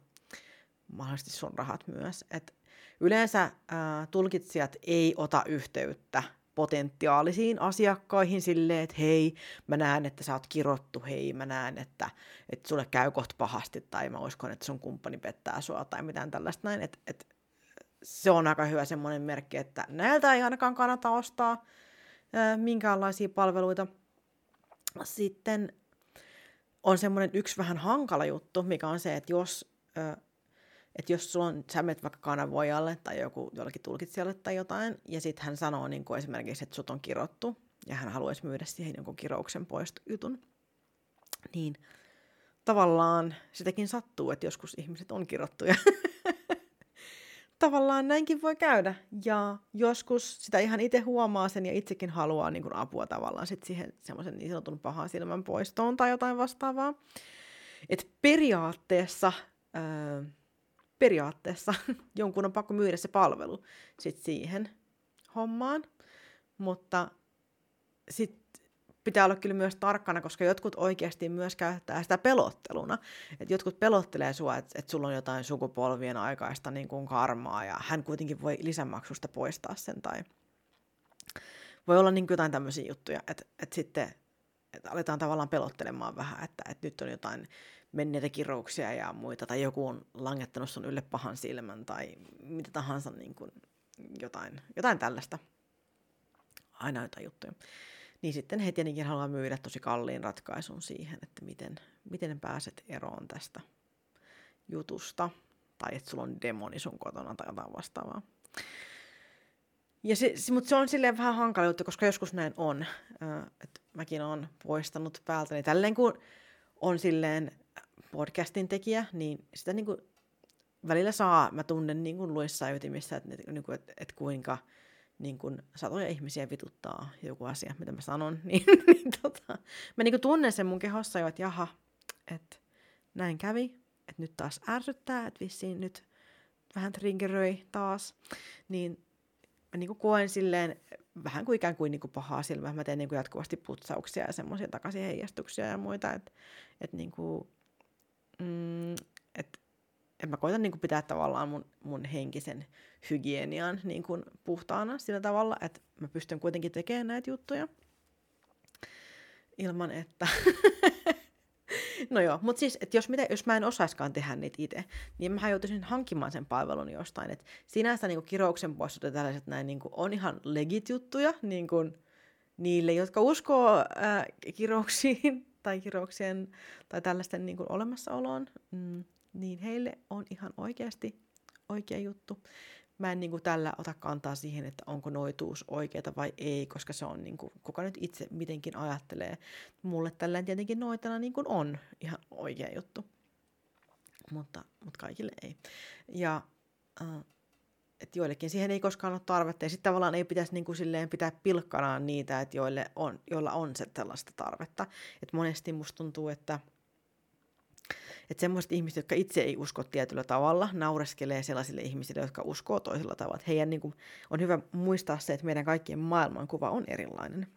mahdollisesti sun rahat myös. Et yleensä ää, tulkitsijat ei ota yhteyttä potentiaalisiin asiakkaihin silleen, että hei, mä näen, että sä oot kirottu, hei, mä näen, että, että sulle käy kohta pahasti, tai mä uskon, että sun kumppani pettää sua, tai mitään tällaista näin, että, että se on aika hyvä semmoinen merkki, että näiltä ei ainakaan kannata ostaa ää, minkäänlaisia palveluita. Sitten on semmoinen yksi vähän hankala juttu, mikä on se, että jos, ö, että jos sulla on, sä menet vaikka kanavoijalle tai joku, jollekin tulkitsijalle tai jotain, ja sitten hän sanoo niin kuin esimerkiksi, että sut on kirottu, ja hän haluaisi myydä siihen jonkun kirouksen poistojutun, niin tavallaan sitäkin sattuu, että joskus ihmiset on kirottuja. tavallaan näinkin voi käydä. Ja joskus sitä ihan itse huomaa sen ja itsekin haluaa niin kuin apua tavallaan sit siihen semmoisen niin sanotun pahan silmän poistoon tai jotain vastaavaa. Et periaatteessa, öö, periaatteessa jonkun on pakko myydä se palvelu sit siihen hommaan, mutta sitten pitää olla kyllä myös tarkkana, koska jotkut oikeasti myös käyttää sitä pelotteluna. Et jotkut pelottelee sua, että et sulla on jotain sukupolvien aikaista niin kuin karmaa ja hän kuitenkin voi lisämaksusta poistaa sen. Tai voi olla niin kuin jotain tämmöisiä juttuja, että et sitten et aletaan tavallaan pelottelemaan vähän, että et nyt on jotain menneitä kirouksia ja muita, tai joku on langettanut sun ylle pahan silmän, tai mitä tahansa niin kuin jotain, jotain tällaista. Aina jotain juttuja niin sitten he tietenkin haluaa myydä tosi kalliin ratkaisun siihen, että miten, miten pääset eroon tästä jutusta, tai että sulla on demoni sun kotona tai jotain vastaavaa. Ja se, mutta se on silleen vähän hankala juttu, koska joskus näin on. että mäkin olen poistanut päältäni. Tälleen kun on silleen podcastin tekijä, niin sitä niin kuin välillä saa, mä tunnen niin kuin luissa ytimissä, että, niin kuin, että, että kuinka – niin kun satoja ihmisiä vituttaa joku asia, mitä mä sanon, niin, niin tota, mä niin tunnen sen mun kehossa jo, että jaha, että näin kävi, että nyt taas ärsyttää, että vissiin nyt vähän triggeröi taas, niin mä niin koen silleen vähän kuin ikään kuin, niin kuin pahaa silmää. Mä teen niin kuin jatkuvasti putsauksia ja semmoisia takaisin heijastuksia ja muita, että et niin kuin, mm, et että mä koitan niin kuin pitää tavallaan mun, mun henkisen hygienian niin kuin puhtaana sillä tavalla, että mä pystyn kuitenkin tekemään näitä juttuja ilman, että... no joo, mutta siis, että jos, mitä, jos mä en osaiskaan tehdä niitä itse, niin mä joutuisin hankkimaan sen palvelun jostain. Et sinänsä niin kuin kirouksen poistot ja tällaiset näin niin kuin, on ihan legit juttuja niin kuin, niille, jotka uskoo ää, kirouksiin tai kirouksien tai tällaisten niin kuin, olemassaoloon. Mm niin heille on ihan oikeasti oikea juttu. Mä en niin kuin tällä ota kantaa siihen, että onko noituus oikeata vai ei, koska se on, niin kuin, kuka nyt itse mitenkin ajattelee. Mulle tällä tietenkin noitana niin kuin on ihan oikea juttu, mutta, mutta kaikille ei. Ja äh, että joillekin siihen ei koskaan ole tarvetta, ja sitten tavallaan ei pitäisi niin kuin silleen pitää pilkkanaan niitä, että joille on, joilla on se tällaista tarvetta. Että monesti musta tuntuu, että – että semmoiset ihmiset, jotka itse ei usko tietyllä tavalla, naureskelee sellaisille ihmisille, jotka uskoo toisella tavalla. Että heidän niin kuin, on hyvä muistaa se, että meidän kaikkien maailmankuva on erilainen.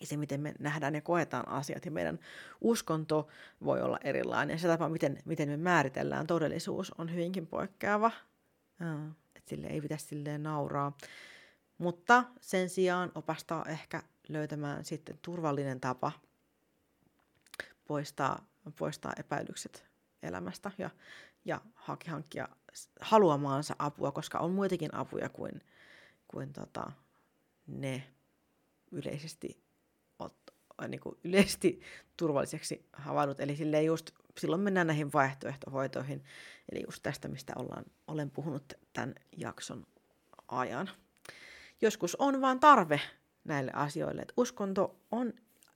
Ja se, miten me nähdään ja koetaan asiat. Ja meidän uskonto voi olla erilainen. Se tapa, miten, miten me määritellään todellisuus, on hyvinkin poikkeava. Että sille ei pitäisi silleen nauraa. Mutta sen sijaan opastaa ehkä löytämään sitten turvallinen tapa poistaa poistaa epäilykset elämästä ja, ja haki hankkia haluamaansa apua, koska on muitakin apuja kuin, kuin tota, ne yleisesti, ot, niin kuin yleisesti turvalliseksi havainnut. Eli silleen just, silloin mennään näihin vaihtoehtohoitoihin, eli just tästä, mistä ollaan, olen puhunut tämän jakson ajan. Joskus on vaan tarve näille asioille. että uskonto on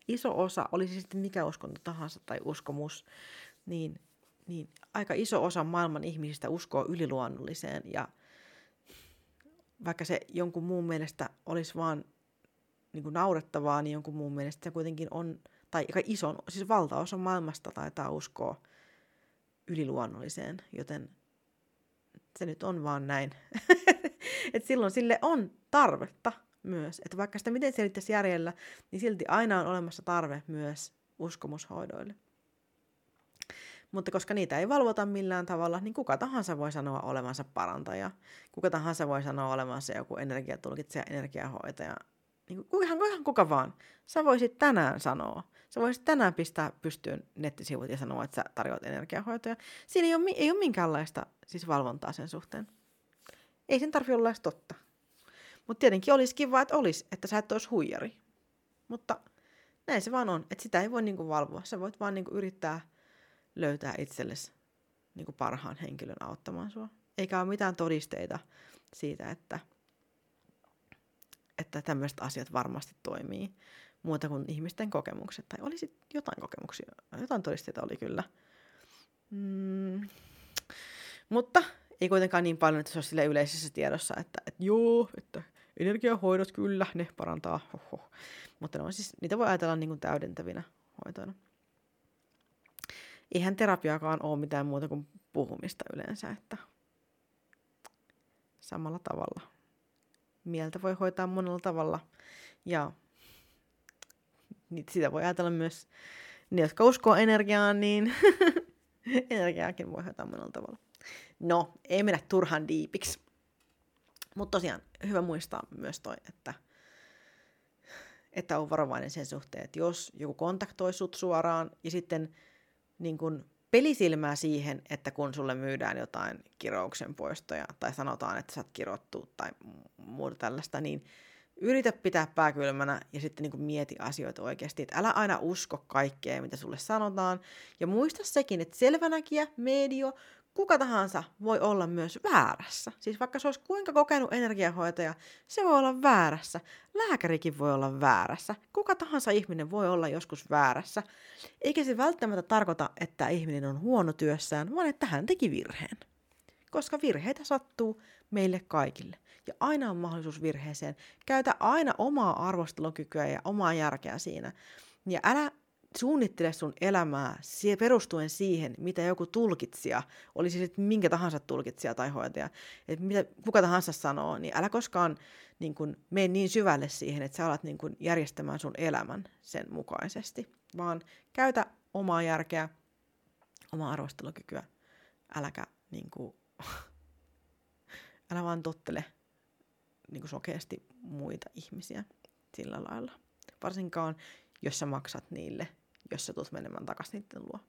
iso osa, olisi sitten mikä uskonto tahansa tai uskomus, niin, niin aika iso osa maailman ihmisistä uskoo yliluonnolliseen ja vaikka se jonkun muun mielestä olisi vaan niin kuin naurettavaa, niin jonkun muun mielestä se kuitenkin on, tai aika iso, siis valtaosa maailmasta taitaa uskoa yliluonnolliseen, joten se nyt on vaan näin. Et silloin sille on tarvetta myös. Että vaikka sitä miten selittäisi järjellä, niin silti aina on olemassa tarve myös uskomushoidoille. Mutta koska niitä ei valvota millään tavalla, niin kuka tahansa voi sanoa olevansa parantaja. Kuka tahansa voi sanoa olevansa joku energiatulkitsija, energiahoitaja. Niin ihan, ihan kuka vaan. Sä voisit tänään sanoa. Sä voisit tänään pistää pystyyn nettisivut ja sanoa, että sä tarjoat energiahoitoja. Siinä ei ole, ei ole minkäänlaista siis valvontaa sen suhteen. Ei sen tarvitse olla edes totta. Mutta tietenkin olisi kiva, että olisi, että sä et olisi huijari. Mutta näin se vaan on, että sitä ei voi niinku valvoa. Sä voit vaan niinku yrittää löytää itsellesi niinku parhaan henkilön auttamaan sua. Eikä ole mitään todisteita siitä, että, että tämmöiset asiat varmasti toimii muuta kuin ihmisten kokemukset. Tai olisi jotain kokemuksia, jotain todisteita oli kyllä. Mm. Mutta ei kuitenkaan niin paljon, että se olisi sille yleisessä tiedossa, että, että joo, että energiahoidot kyllä, ne parantaa. Oho. Mutta ne on siis, niitä voi ajatella niin kuin täydentävinä hoitoina. Eihän terapiakaan ole mitään muuta kuin puhumista yleensä, että samalla tavalla. Mieltä voi hoitaa monella tavalla ja sitä voi ajatella myös ne, jotka uskoo energiaan, niin energiaakin voi hoitaa monella tavalla. No, ei mennä turhan diipiksi. Mutta tosiaan hyvä muistaa myös toi, että, että on varovainen sen suhteen, että jos joku kontaktoi sut suoraan ja sitten niin kun pelisilmää siihen, että kun sulle myydään jotain kirouksen poistoja tai sanotaan, että sä oot kirottu tai muuta tällaista, niin yritä pitää pää kylmänä ja sitten niin mieti asioita oikeasti. Että älä aina usko kaikkea, mitä sulle sanotaan. Ja muista sekin, että selvänäkijä, medio, kuka tahansa voi olla myös väärässä. Siis vaikka se olisi kuinka kokenut energiahoitaja, se voi olla väärässä. Lääkärikin voi olla väärässä. Kuka tahansa ihminen voi olla joskus väärässä. Eikä se välttämättä tarkoita, että ihminen on huono työssään, vaan että hän teki virheen. Koska virheitä sattuu meille kaikille. Ja aina on mahdollisuus virheeseen. Käytä aina omaa arvostelukykyä ja omaa järkeä siinä. Ja älä suunnittele sun elämää perustuen siihen, mitä joku tulkitsija, olisi sitten minkä tahansa tulkitsija tai hoitaja, että mitä kuka tahansa sanoo, niin älä koskaan niin kun, mene niin syvälle siihen, että sä alat niin kun, järjestämään sun elämän sen mukaisesti, vaan käytä omaa järkeä, omaa arvostelukykyä, äläkä niin kun, älä vaan tottele niin kuin sokeasti muita ihmisiä sillä lailla. Varsinkaan, jos sä maksat niille, jos sä tulet menemään takaisin niiden luo.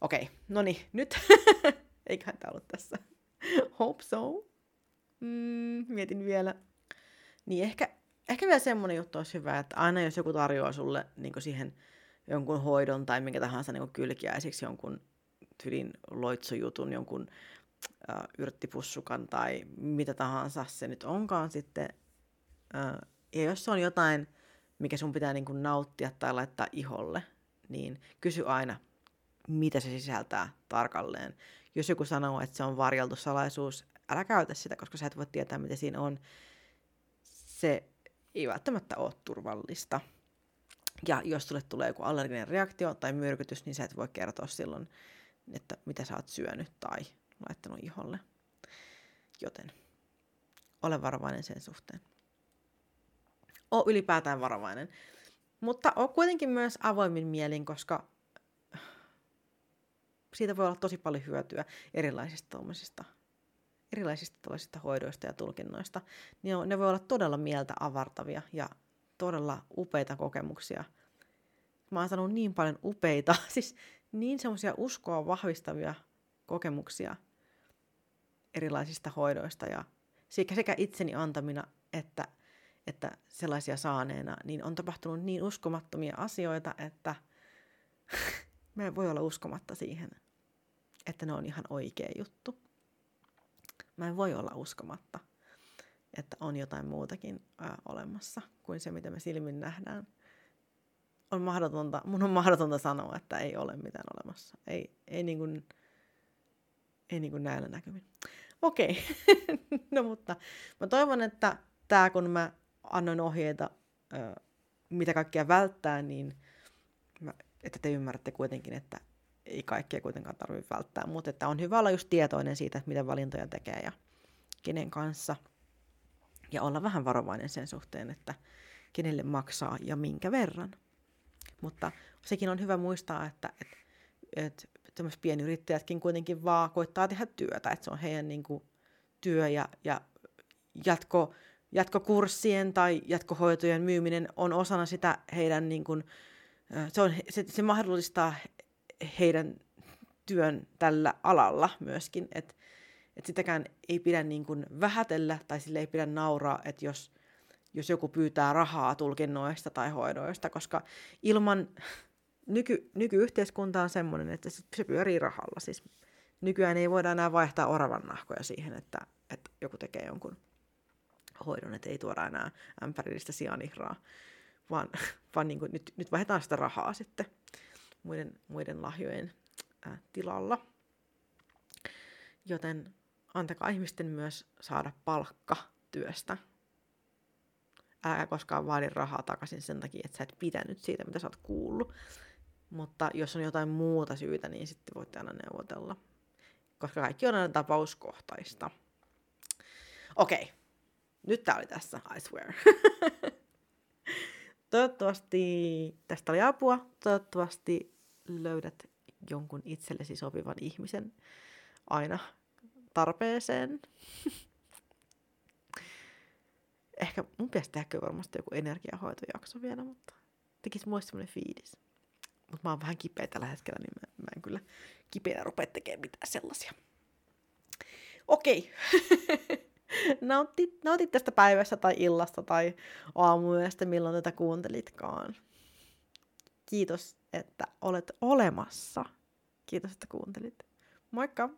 Okei, no niin, nyt. Eiköhän tää ollut tässä. Hope so. Mm, mietin vielä. Niin ehkä, ehkä vielä semmonen juttu olisi hyvä, että aina jos joku tarjoaa sulle niin siihen jonkun hoidon tai minkä tahansa niin kylkiäisiksi jonkun tylin loitsujutun, jonkun äh, yrttipussukan tai mitä tahansa se nyt onkaan sitten. Äh, ja jos se on jotain, mikä sun pitää niin kuin nauttia tai laittaa iholle, niin kysy aina, mitä se sisältää tarkalleen. Jos joku sanoo, että se on varjeltu salaisuus, älä käytä sitä, koska sä et voi tietää, mitä siinä on. Se ei välttämättä ole turvallista. Ja jos sulle tulee joku allerginen reaktio tai myrkytys, niin sä et voi kertoa silloin, että mitä sä oot syönyt tai laittanut iholle. Joten ole varovainen sen suhteen. O ylipäätään varovainen. Mutta on kuitenkin myös avoimin mielin, koska siitä voi olla tosi paljon hyötyä erilaisista erilaisista tällaisista hoidoista ja tulkinnoista. Niin ne voi olla todella mieltä avartavia ja todella upeita kokemuksia. Mä oon sanonut niin paljon upeita, siis niin semmoisia uskoa vahvistavia kokemuksia – erilaisista hoidoista ja sekä itseni antamina että, että sellaisia saaneena, niin on tapahtunut niin uskomattomia asioita, että me voi olla uskomatta siihen, että ne on ihan oikea juttu. Mä en voi olla uskomatta, että on jotain muutakin ää, olemassa kuin se, mitä me silmin nähdään. On mahdotonta, mun on mahdotonta sanoa, että ei ole mitään olemassa. Ei, ei, niin kuin, ei niin kuin näillä näkymin. Okei, okay. no mutta mä toivon, että tämä kun mä annoin ohjeita, mitä kaikkea välttää, niin mä, että te ymmärrätte kuitenkin, että ei kaikkea kuitenkaan tarvitse välttää, mutta että on hyvä olla just tietoinen siitä, että mitä valintoja tekee ja kenen kanssa. Ja olla vähän varovainen sen suhteen, että kenelle maksaa ja minkä verran. Mutta sekin on hyvä muistaa, että, että, että tämmöiset pienyrittäjätkin kuitenkin vaan koittaa tehdä työtä, että se on heidän niin kuin, työ ja, ja jatko, jatkokurssien tai jatkohoitojen myyminen on osana sitä heidän, niin kuin, se, on, se, se mahdollistaa heidän työn tällä alalla myöskin, että et sitäkään ei pidä niin kuin vähätellä tai sille ei pidä nauraa, että jos jos joku pyytää rahaa tulkinnoista tai hoidoista, koska ilman nyky, nykyyhteiskunta on semmoinen, että se pyörii rahalla. Siis nykyään ei voida enää vaihtaa oravan nahkoja siihen, että, että joku tekee jonkun hoidon, että ei tuoda enää ämpärillistä sianihraa, vaan, vaan niin kuin nyt, nyt vaihdetaan sitä rahaa sitten muiden, muiden lahjojen ää, tilalla. Joten antakaa ihmisten myös saada palkka työstä. Älä koskaan vaadi rahaa takaisin sen takia, että sä et pitänyt siitä, mitä sä oot kuullut. Mutta jos on jotain muuta syytä, niin sitten voitte aina neuvotella. Koska kaikki on aina tapauskohtaista. Okei, okay. nyt tää oli tässä, I swear. Toivottavasti tästä oli apua. Toivottavasti löydät jonkun itsellesi sopivan ihmisen aina tarpeeseen. Ehkä mun pitäisi tehdä varmasti joku energiahoitojakso vielä, mutta tekisi muista semmoinen fiilis. Mutta mä oon vähän kipeä tällä hetkellä, niin mä, mä en kyllä kipeänä rupea tekemään mitään sellaisia. Okei. nautit, nautit tästä päivästä tai illasta tai aamuyöstä, milloin tätä kuuntelitkaan. Kiitos, että olet olemassa. Kiitos, että kuuntelit. Moikka!